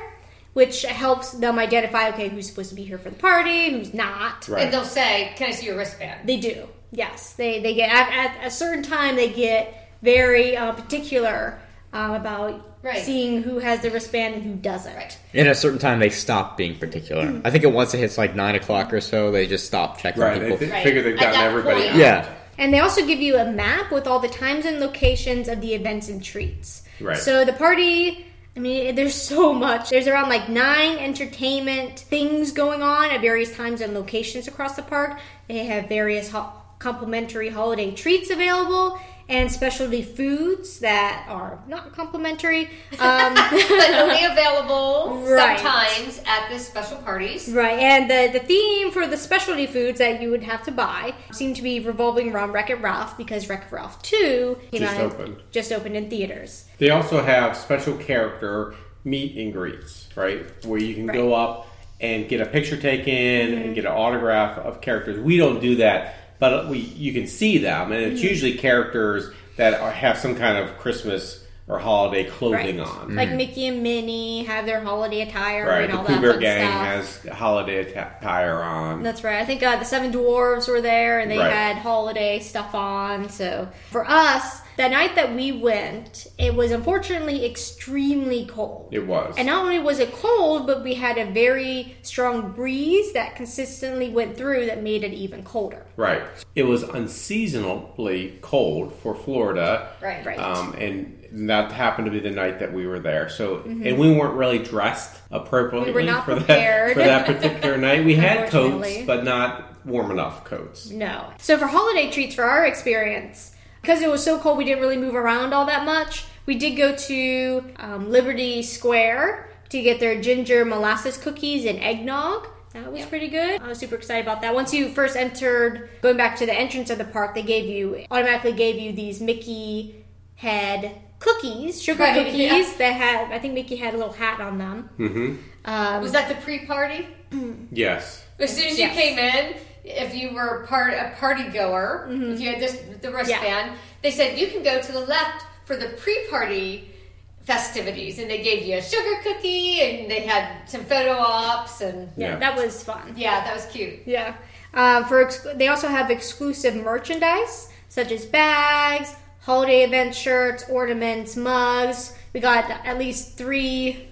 which helps them identify okay who's supposed to be here for the party, who's not. Right. And they'll say, "Can I see your wristband?" They do. Yes, they they get at, at a certain time they get very uh, particular um, about Right. seeing who has the wristband and who doesn't. Right. And at a certain time, they stop being particular. I think it once it hits like nine o'clock or so, they just stop checking Right. They, people. they Right. figure they've At gotten everybody point. out. yeah, And they also give you a map with all the times and locations of the events and treats. Right. So the party, I mean, there's so much. There's around like nine entertainment things going on at various times and locations across the park. They have various ho- complimentary holiday treats available and specialty foods that are not complimentary. Um, but only available Right. sometimes at the special parties. Right, and the, the theme for the specialty foods that you would have to buy seemed to be revolving around Wreck It Ralph because Wreck It Ralph 2 came Just out- opened. just opened in theaters. They also have special character meet and greets, right? Where you can go up and get a picture taken Mm-hmm. and get an autograph of characters. We don't do that, but we you can see them, and Mm-hmm. it's usually characters that are, have some kind of Christmas or holiday clothing Right. on. Like Mickey and Minnie have their holiday attire Right, and the all Pooh that Bear Gang stuff. has holiday attire on. That's right. I think uh, the Seven Dwarves were there and they Right. had holiday stuff on. So for us, that night that we went, it was unfortunately extremely cold. It was. And not only was it cold, but we had a very strong breeze that consistently went through that made it even colder. Right. It was unseasonably cold for Florida. Right. Right. Um, and that happened to be the night that we were there. So, and we weren't really dressed appropriately Mm-hmm. We were not for that for that particular night. We had coats, but not warm enough coats. No. So for holiday treats for our experience, because it was so cold, we didn't really move around all that much. We did go to um, Liberty Square to get their ginger molasses cookies and eggnog. That was pretty good. I was super excited about that. Once you first entered, going back to the entrance of the park, they gave you automatically gave you these Mickey head cookies, sugar Right, cookies yeah. that had. I think Mickey had a little hat on them. Mm-hmm. Um, Was that the pre-party? Yes. As soon as Yes. you came in, if you were part a party goer, if you had this the wristband, they said you can go to the left for the pre-party festivities, and they gave you a sugar cookie, and they had some photo ops, and yeah, Yeah. that was fun. yeah, that was cute. Yeah. Um, for ex- they also have exclusive merchandise such as bags, holiday event shirts, ornaments, mugs. We got at least three.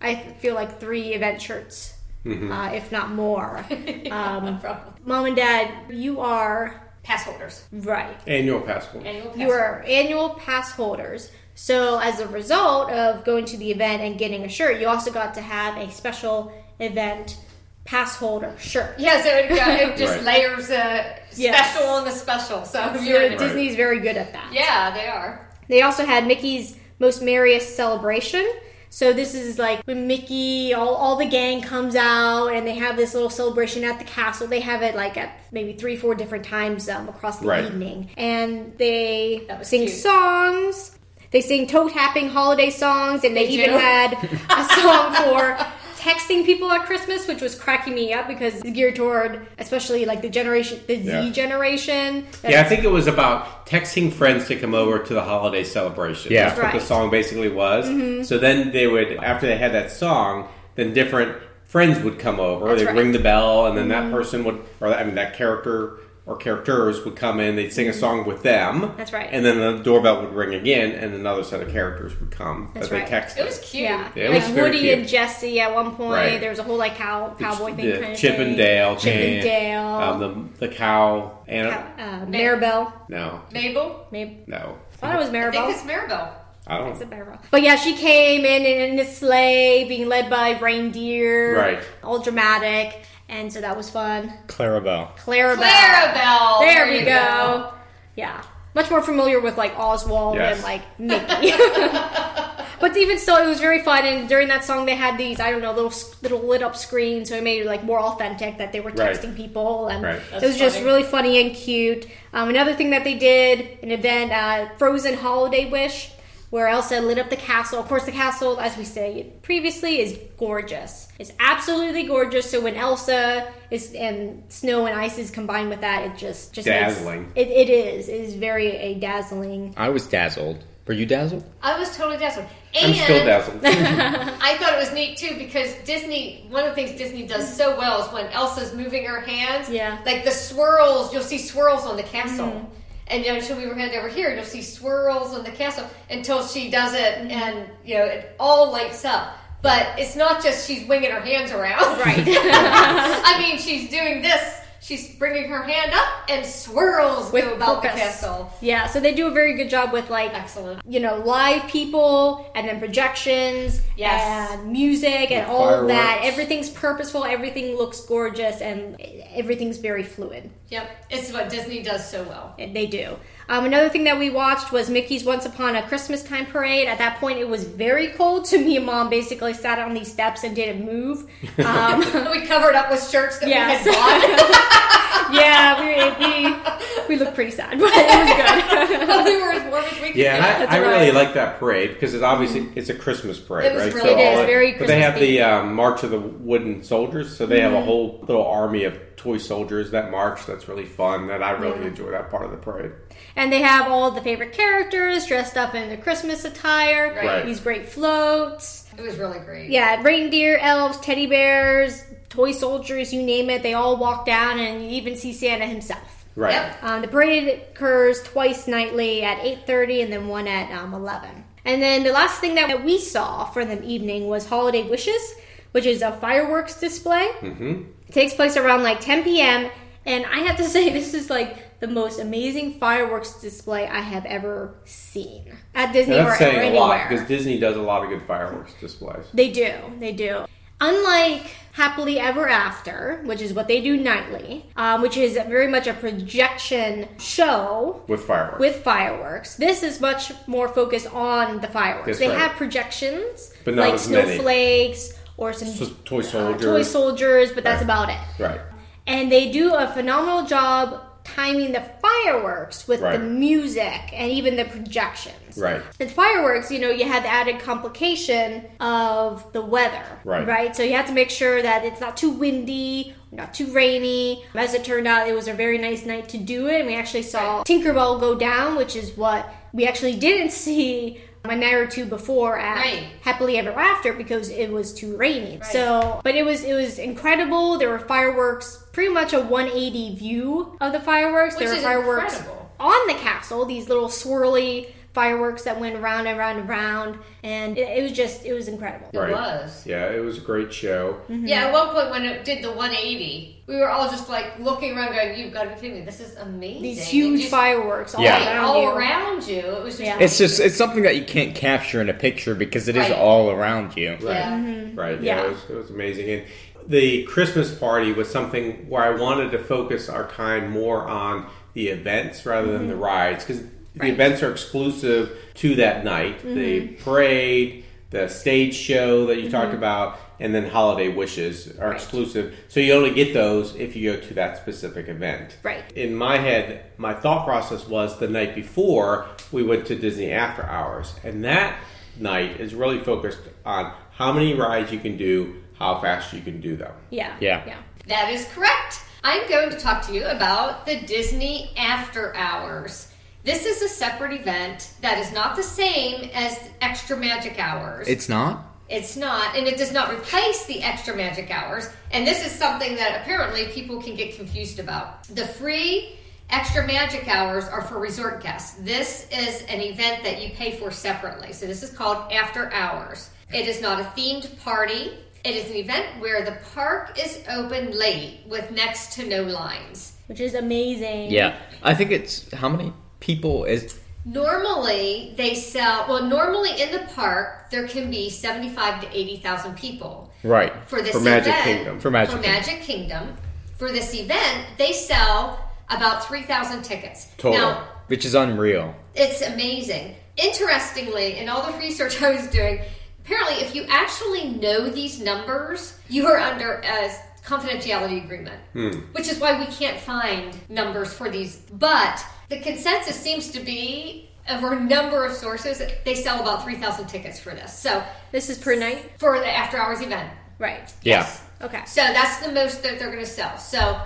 I feel like three event shirts, uh, if not more. Um, Mom and Dad, you are pass holders, right. Annual passport. annual pass holders. You are annual pass holders. So, as a result of going to the event and getting a shirt, you also got to have a special event pass holder shirt. Yeah, so it, got, it just Right. layers a Yes. special on the special. So So you're in Disney's very good at that. yeah, they are. They also had Mickey's Most Merriest Celebration. So this is like when Mickey, all, all the gang comes out and they have this little celebration at the castle. They have it like at maybe three, four different times um, across the Right. evening. And they sing cute. songs. They sing toe tapping holiday songs, and they, They even had a song for texting people at Christmas, which was cracking me up because it's geared toward especially like the generation, the Yeah. Z generation. Yeah, I think it was about texting friends to come over to the holiday celebration. Yeah. That's what the song basically was. Mm-hmm. So then they would, after they had that song, then different friends would come over. That's They'd right. ring the bell, and then that mm-hmm. person would, or I mean, that character or characters would come in. They'd sing a song with them. That's right. And then the doorbell would ring again, and another set of characters would come That's that right. they texted. It was cute. Yeah, Yeah, it like was very Woody cute. and Jesse at one point. Right. There was a whole like cow cowboy thing the kind Chip thing. and Dale Chip and Dale. Um, the the cow and cow, uh, Maribel. no, Mabel, Maybe no, I thought it was I think Maribel. it's Maribel. I It's a don't. Maribel. But yeah, she came in in a sleigh, being led by reindeer. Right. All dramatic, and so that was fun. Clarabelle. Clarabelle. Clarabelle. There we you go. Yeah, much more familiar with like Oswald Yes. and like Mickey. but even still, it was very fun. And during that song, they had these I don't know little little lit up screens, so it made it like more authentic that they were Right. texting people, and Right. it That's was just really funny and cute. Um, another thing that they did an event, uh, Frozen Holiday Wish. Where Elsa lit up the castle. Of course, the castle, as we said previously, is gorgeous. It's absolutely gorgeous. So when Elsa is and snow and ice is combined with that, it just just makes- Dazzling. it, it is. It is very a dazzling. I was dazzled. Were you dazzled? I was totally dazzled. I'm still dazzled. I thought it was neat too because Disney. One of the things Disney does so well is when Elsa's moving her hands. Yeah. Like the swirls, you'll see swirls on the castle. Mm-hmm. And you know, she'll move her hand over here, and you'll see swirls on the castle until she does it, mm-hmm. and you know, it all lights up. But it's not just she's winging her hands around. Right. I mean, she's doing this. She's bringing her hand up, and swirls With go about purpose. the castle. Yeah, so they do a very good job with like Excellent. you know live people and then projections Yes. and music and And all of that. Everything's purposeful. Everything looks gorgeous and everything's very fluid. Yep, it's what Disney does so well. They do. Um, another thing that we watched was Mickey's Once Upon a Christmas Time parade. At that point, it was very cold, To me and mom basically sat on these steps and didn't move. Um, we covered up with shirts that Yes. we had bought. yeah, we, we we looked pretty sad, but it was good. we were as warm as we could Yeah, and. I, I really like that parade because it's obviously it's a Christmas parade, It was right? really- It is, all very But they have the um, March of the Wooden Soldiers, so they have Mm-hmm. a whole little army of toy soldiers that march. That's really fun, and I really Yeah. enjoy that part of the parade. And they have all the favorite characters dressed up in the Christmas attire. Right. These great floats. It was really great. Yeah, reindeer, elves, teddy bears, toy soldiers, you name it. They all walk down, and you even see Santa himself. Right. Yep. Um, the parade occurs twice nightly at 8.30 and then one at um, 11. And then the last thing that we saw for the evening was Holiday Wishes, which is a fireworks display. Mm-hmm. It takes place around like 10 p.m. And I have to say, this is like the most amazing fireworks display I have ever seen at Disney Now, or, that's or saying a lot anywhere. because Disney does a lot of good fireworks displays. They do, they do. Unlike Happily Ever After, which is what they do nightly, um, which is very much a projection show With fireworks. with fireworks. This is much more focused on the fireworks. That's they right. have projections But not like many. snowflakes or some So- toy uh, soldiers. toy soldiers, but that's Right. about it. right. And they do a phenomenal job timing the fireworks with the music and even the projections. Right. And fireworks, you know, you had the added complication of the weather. Right. Right. So you have to make sure that it's not too windy, not too rainy. As it turned out, it was a very nice night to do it. And we actually saw Tinkerbell go down, which is what we actually didn't see a night or two before at Right. Happily Ever After because it was too rainy. So, but it was it was incredible. There were fireworks, pretty much a 180 view of the fireworks. Which there were fireworks incredible. on the castle. These little swirly fireworks that went round and round and round, and it, it was just it was incredible. It Right. was. Yeah, it was a great show. Mm-hmm. Yeah, at one point when it did the 180, we were all just like looking around going, You've got to be kidding me. This is amazing. These huge just- fireworks all Yeah. around all you. around you. It was just Yeah. It's just it's something that you can't capture in a picture because it is Right. all around you. Right. Yeah. Mm-hmm. Right. Yeah. Yeah. It, was, it was amazing. And the Christmas party was something where I wanted to focus our time more on the events rather than mm-hmm. the rides because the events are exclusive to that night. The mm-hmm. parade, the stage show that you talked mm-hmm. about, and then holiday wishes are Right. exclusive. So you only get those if you go to that specific event. Right. In my head, my thought process was the night before we went to Disney After Hours, and that night is really focused on how many rides you can do, how fast you can do them. Yeah. Yeah. Yeah. That is correct. I'm going to talk to you about the Disney After Hours. This is a separate event that is not the same as Extra Magic Hours. It's not. It's not, and it does not replace the extra magic hours. And this is something that apparently people can get confused about. The free extra magic hours are for resort guests. This is an event that you pay for separately. So this is called After Hours. It is not a themed party. It is an event where the park is open late with next to no lines. Which is amazing. Yeah, I think it's how many people is Normally, they sell, well, normally in the park, there can be 75 to 80,000 people. right for this For Magic event, Kingdom. For Magic for Kingdom. Magic Kingdom. For this event, they sell about three thousand tickets. Total. Now, which is unreal. it's amazing. Interestingly, in all the research I was doing, apparently, if you actually know these numbers, you are under a confidentiality agreement, hmm. which is why we can't find numbers for these. But the consensus seems to be over a number of sources, they sell about 3,000 tickets for this. So, This is per night? for the after hours event. Right. Yeah. Okay. So that's the most that they're going to sell. So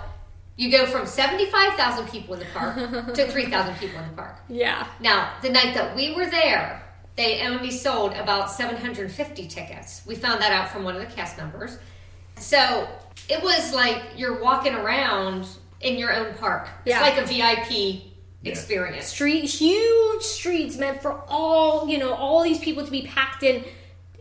you go from 75,000 people in the park to 3,000 people in the park. Yeah. Now, the night that we were there, they only sold about 750 tickets. We found that out from one of the cast members. So it was like you're walking around in your own park. It's Yeah. like a VIP experience. Street huge streets meant for all, you know, all these people to be packed in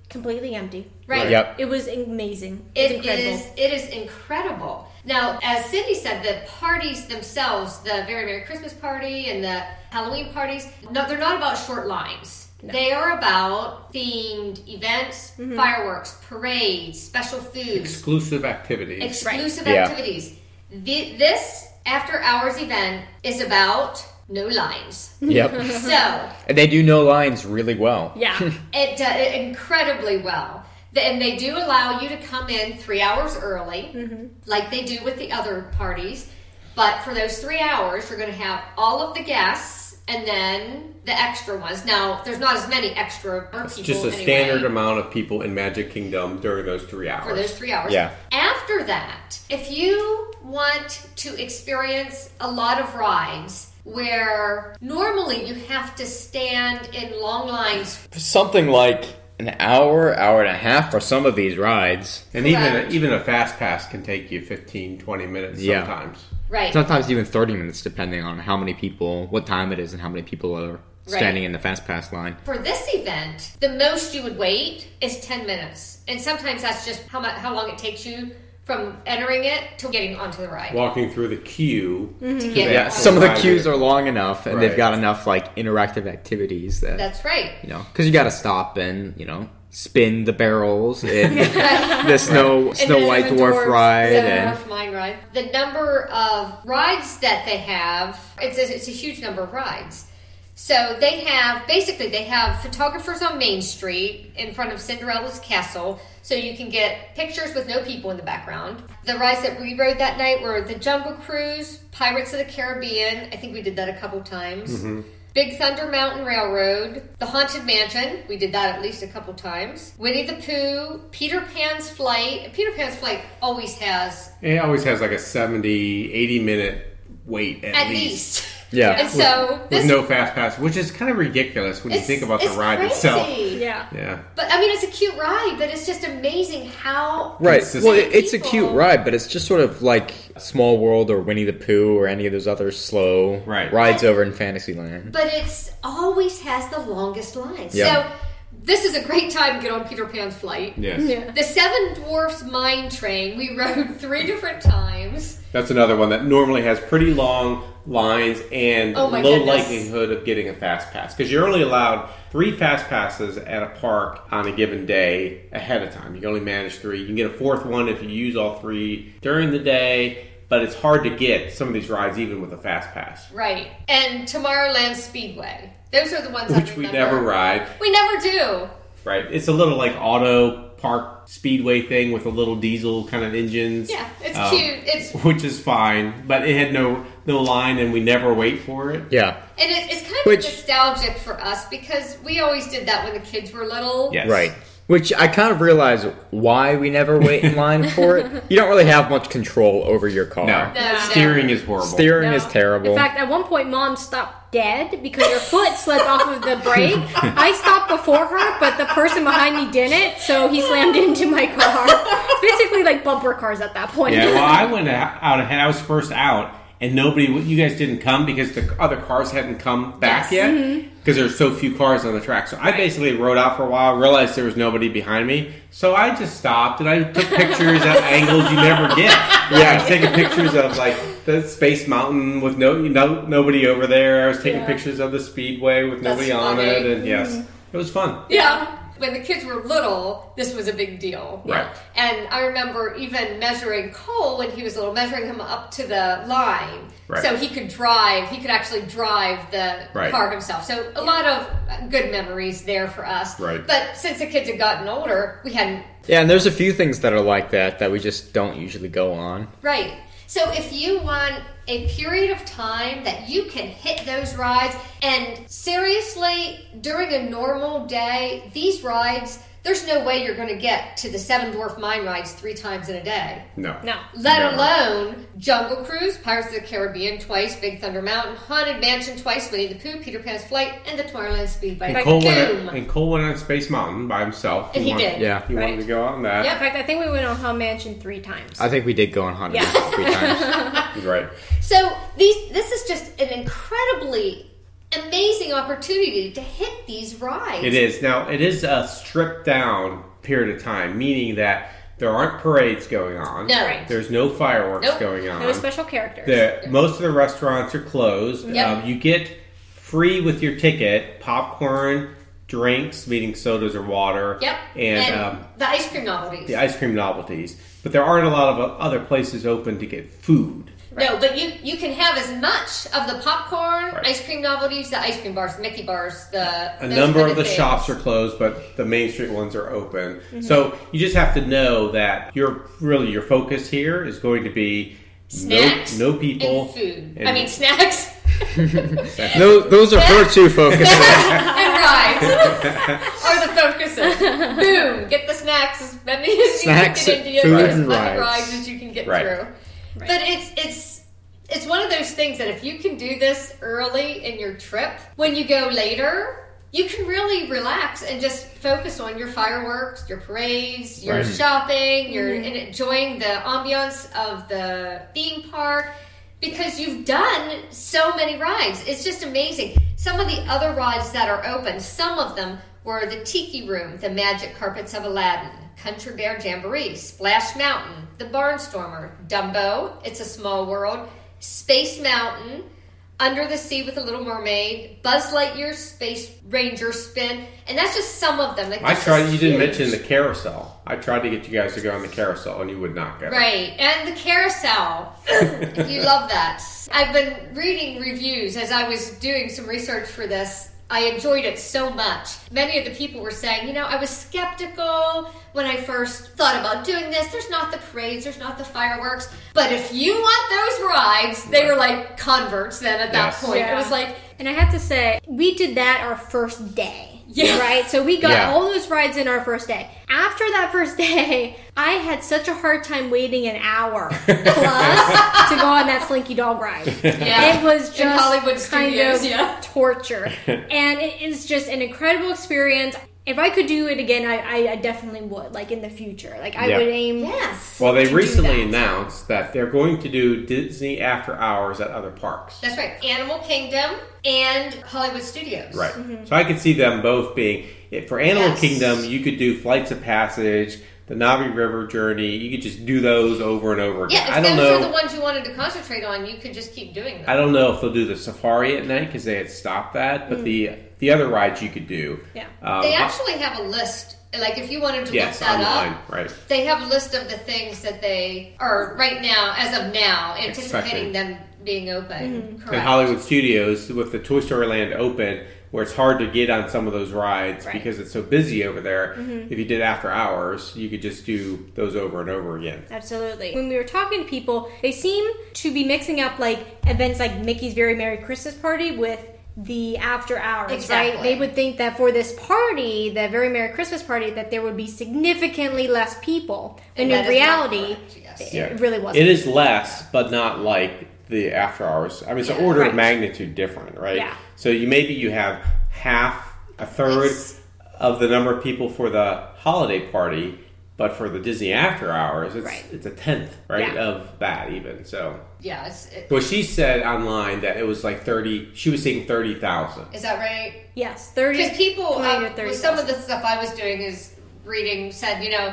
completely empty. Right. Yep. It was amazing. It was It incredible. is. It is incredible. Now, as Cindy said, the parties themselves, the Very Merry Christmas party and the Halloween parties, no, they're not about short lines. They are about themed events, Mm-hmm. fireworks, parades, special foods, Exclusive activities. exclusive Yeah. activities. The, this after hours event is about no lines. Yep. so and they do no lines really well. yeah. it does incredibly well. And they do allow you to come in three hours early, mm-hmm. like they do with the other parties. But for those three hours, you're going to have all of the guests and then the extra ones. Now, there's not as many extra people. It's just a anyway standard amount of people in Magic Kingdom during those three hours. for those three hours. Yeah. After that, if you want to experience a lot of rides where normally you have to stand in long lines Something like an hour, hour and a half for some of these rides. and even Correct. even a fast pass can take you 15, 20 minutes Yeah. sometimes. Right. Sometimes even 30 minutes, depending on how many people, what time it is, and how many people are standing in the fast pass line. For this event, the most you would wait is 10 minutes. And sometimes that's just how much, how long it takes you from entering it to getting onto the ride. Walking through the queue. Mm-hmm. to to get Yeah, some of the queues are long enough, and they've got enough like interactive activities that That's right. you know, because you got to stop and you know spin the barrels in the Snow And Snow White Dwarf ride, the and Mine ride. The number of rides that they have, it's a, it's a huge number of rides. So they have basically they have photographers on Main Street in front of Cinderella's castle, so you can get pictures with no people in the background. The rides that we rode that night were the Jungle Cruise, Pirates of the Caribbean. I think we did that a couple times. Mm-hmm. Big Thunder Mountain Railroad, The Haunted Mansion. We did that at least a couple times. Winnie the Pooh, Peter Pan's Flight. Peter Pan's Flight always has It always has like a 70, 80 minute wait at, at least. least. Yeah. And so With this no fast pass, which is kind of ridiculous when you think about the ride crazy. itself. Yeah. Yeah. But I mean, it's a cute ride, but it's just amazing how Right. Consistent Well, it- it's a cute ride, but it's just sort of like Small World or Winnie the Pooh or any of those other slow Right. rides over in Fantasyland. but it's always has the longest line. Yeah. So this is a great time to get on Peter Pan's flight. Yes. Yeah. The Seven Dwarfs Mine Train we rode three different times. That's another one that normally has pretty long lines and Oh low goodness. likelihood of getting a fast pass because you're only allowed three fast passes at a park on a given day ahead of time. You can only manage three. You can get a fourth one if you use all three during the day, but it's hard to get some of these rides even with a fast pass, Right. And Tomorrowland Speedway. Those are the ones which we never ride. We never do. Right? It's a little like auto park speedway thing with a little diesel kind of engines. Yeah, it's Um, cute. It's which is fine, but it had no no line, and we never wait for it. Yeah. and it, it's kind of Which- nostalgic for us because we always did that when the kids were little. Yes. Right. Which I kind of realize why we never wait in line for it. You don't really have much control over your car. No, No, no. steering is horrible. Steering No. is terrible. In fact, at one point, mom stopped dead because her foot slipped off of the brake. I stopped before her, but the person behind me didn't, so he slammed into my car. It's basically like bumper cars at that point. Yeah, well, I went out out ahead. I was first out, and nobody. You guys didn't come because the other cars hadn't come back Yes. yet Mm-hmm. because there's so few cars on the track. So I basically rode out for a while, realized there was nobody behind me, so I just stopped and I took pictures at angles you never get. Yeah, I was taking pictures of like the Space Mountain with no, no nobody over there. I was taking Yeah. pictures of the Speedway with That's nobody on it, and yes, Mm-hmm. it was fun. Yeah. When the kids were little, this was a big deal. Right. And I remember even measuring Cole when he was little, measuring him up to the line. Right. So he could drive, he could actually drive the Right. car himself. So a lot of good memories there for us. Right. But since the kids had gotten older, we hadn't. yeah, and there's a few things that are like that that we just don't usually go on. Right. So if you want a period of time that you can hit those rides, and seriously, during a normal day, these rides, there's no way you're going to get to the Seven Dwarf Mine rides three times in a day. No, No. Let Never. alone Jungle Cruise, Pirates of the Caribbean twice, Big Thunder Mountain, Haunted Mansion twice, Winnie the Pooh, Peter Pan's Flight, and the Tomorrowland Speedway. And Cole, Boom! went, and Cole went on Space Mountain by himself. And he wanted, did. Yeah. He wanted to go on that. Yeah, In fact, I think we went on Home Mansion three times. I think we did go on Haunted Yeah. Mansion three times. Right. So these, this is just an incredibly amazing opportunity to hit these rides. It is. Now, it is a stripped down period of time, meaning that there aren't parades going on. No. Right. There's no fireworks Nope. going on. no special characters. The, most of the restaurants are closed. Yep. Um, you get free with your ticket popcorn, drinks, meaning sodas or water. Yep. And, um, the ice cream novelties. the ice cream novelties. But there aren't a lot of other places open to get food. No, but you you can have as much of the popcorn, Right. ice cream novelties, the ice cream bars, the Mickey bars, the A number kind of the things. shops are closed, but the Main Street ones are open. Mm-hmm. So you just have to know that your really your focus here is going to be snacks, no, no people, and food. and- I mean snacks those, those are her two focuses. and rides are the focuses. Boom! Get the snacks as many as Snacks, you can get into food, as and many rides. as you can get Right. through. But it's it's it's one of those things that if you can do this early in your trip, when you go later, you can really relax and just focus on your fireworks, your parades, your Right. shopping, your mm-hmm. and enjoying the ambiance of the theme park because you've done so many rides. It's just amazing. Some of the other rides that are open, some of them were the Tiki Room, the Magic Carpets of Aladdin, Country Bear Jamboree, Splash Mountain, the Barnstormer, Dumbo, It's a Small World, Space Mountain, Under the Sea with the Little Mermaid, Buzz Lightyear, Space Ranger spin, and that's just some of them. Like, I tried. You didn't mention the carousel. I tried to get you guys to go on the carousel, and you would not go. Right, and the carousel. you love that. I've been reading reviews as I was doing some research for this. I enjoyed it so much. Many of the people were saying, you know, I was skeptical when I first thought about doing this. There's not the parades, there's not the fireworks. But if you want those rides, they were like converts then at that Yes. point. It was like, And I have to say, we did that our first day. Yeah. Right? So we got Yeah. all those rides in our first day. After that first day, I had such a hard time waiting an hour plus to go on that Slinky Dog ride. Yeah. It was In just Hollywood kind studios, of yeah. torture. and it is just an incredible experience. If I could do it again, I, I, I definitely would, like in the future. Like I Yeah. would aim. yes. Well, they to do recently that. announced that they're going to do Disney After Hours at other parks. That's right. Animal Kingdom and Hollywood Studios. Right. Mm-hmm. So I could see them both being. For Animal Yes. Kingdom, you could do Flights of Passage, the Na'vi River Journey. You could just do those over and over again. Yeah, if I don't those know. are the ones you wanted to concentrate on, you could just keep doing them. I don't know if they'll do the safari at night because they had stopped that, but mm. the the other rides you could do. Yeah. Um, They actually have a list. Like if you wanted to yes, look that online, up, right? they have a list of the things that they are right now, as of now, anticipating Expecting. them being open. Correct. And Hollywood Studios with the Toy Story Land open, where it's hard to get on some of those rides Right. because it's so busy over there. If you did after hours, you could just do those over and over again. Absolutely. When we were talking to people, they seem to be mixing up like events like Mickey's Very Merry Christmas Party with the after hours, right? They would think that for this party, the Very Merry Christmas Party, that there would be significantly less people. And When that in reality, correct, yes. it, Yeah. really wasn't. It is less, but not like the after hours. I mean, it's an order right. of magnitude different, right? Yeah. So you maybe you have half, a third It's- of the number of people for the holiday party, but for the Disney after hours, it's Right. it's a tenth, right, Yeah. of that even. So, Yeah, it's, it, well, she said online that it was like thirty. She was seeing thirty thousand. is that right? yes, 30 Because people, 20 uh, to 30 with some of the stuff I was doing is reading said, you know,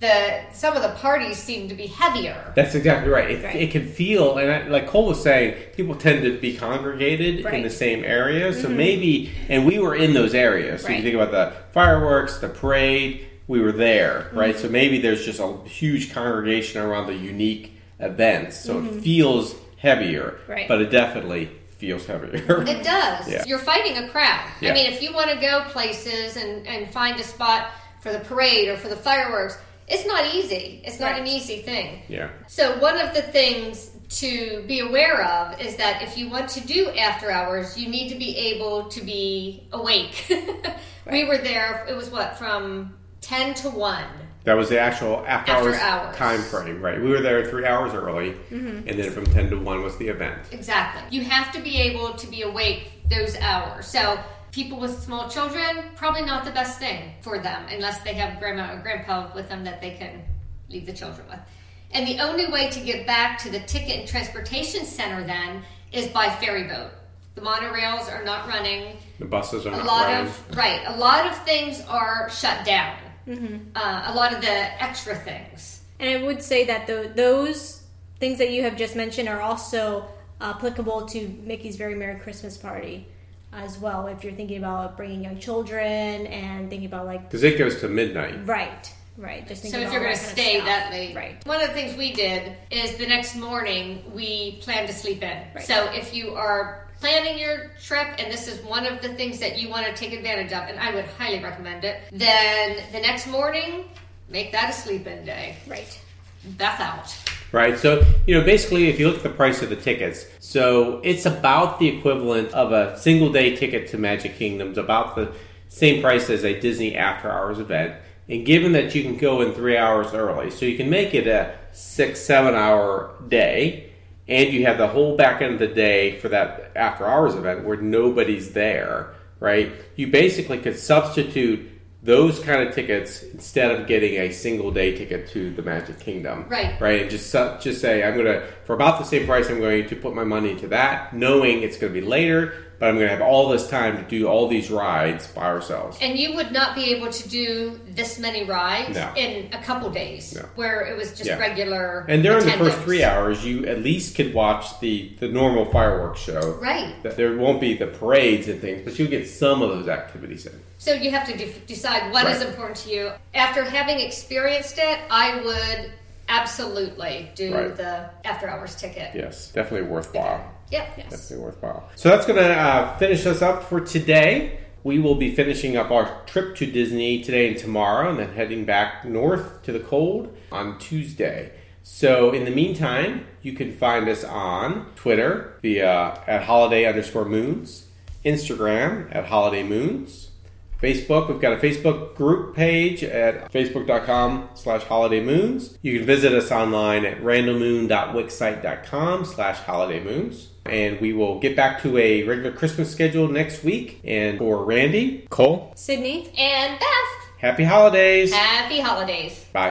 the some of the parties seem to be heavier. That's exactly right. It, Right. it can feel, and I, like Cole was saying, people tend to be congregated in Right. Mm-hmm. the same area. So maybe, and we were in those areas. So Right. you think about the fireworks, the parade, we were there, right? Mm-hmm. So maybe there's just a huge congregation around the unique events. So it feels heavier, Mm-hmm. Right. but it definitely feels heavier. It does. Yeah. You're fighting a crowd. Yeah. I mean, if you want to go places and, and find a spot for the parade or for the fireworks, it's not easy. It's not Right. an easy thing. yeah. So, one of the things to be aware of is that if you want to do after hours, you need to be able to be awake. We were there, it was what, from 10 to 1. That was the actual after, After hours, hours. time frame, right? We were there three hours early, mm-hmm. and then from 10 to 1 was the event. Exactly. You have to be able to be awake those hours. So people with small children, probably not the best thing for them unless they have grandma or grandpa with them that they can leave the children with. And the only way to get back to the ticket and transportation center then is by ferry boat. The monorails are not running. The buses are A not lot running. of right, a lot of things are shut down. Uh, a lot of the extra things. And I would say that the, those things that you have just mentioned are also applicable to Mickey's Very Merry Christmas Party as well. If you're thinking about bringing young children and thinking about like Because it goes to midnight. right, right. Just So if you're going to that kind of stay that late, right? One of the things we did is the next morning we plan to sleep in. Right. So if you are planning your trip and this is one of the things that you want to take advantage of, and I would highly recommend it, then the next morning make that a sleep-in day. Right. Beth out. Right. So, you know, basically, if you look at the price of the tickets, so it's about the equivalent of a single day ticket to Magic Kingdoms, about the same price as a Disney after hours event. And given that you can go in three hours early, so you can make it a six, seven hour day, and you have the whole back end of the day for that after hours event where nobody's there, right? You basically could substitute those kind of tickets instead of getting a single day ticket to the Magic Kingdom. Right. Right. And just just say I'm gonna for about the same price I'm going to put my money into that, knowing it's going to be later, but I'm going to have all this time to do all these rides by ourselves. And you would not be able to do this many rides No. in a couple days, No. where it was just Yeah. regular. And during the first three hours, you at least could watch the, the normal fireworks show. Right. That There won't be the parades and things, but you'll get some of those activities in. So you have to de- decide what is Right. important to you. After having experienced it, I would absolutely do Right. the after hours ticket. Yes, definitely worthwhile. Yep. Yes. Definitely worthwhile. So that's going to uh, finish us up for today. We will be finishing up our trip to Disney today and tomorrow, and then heading back north to the cold on Tuesday. So in the meantime, you can find us on Twitter via at holiday underscore moons, Instagram at holiday moons, Facebook, we've got a Facebook group page at facebook.com slash holiday moons. You can visit us online at randommoon.wixsite.com slash holiday moons. And we will get back to a regular Christmas schedule next week. And for Randy, Cole? Sydney. And Beth, happy holidays. happy holidays. Bye.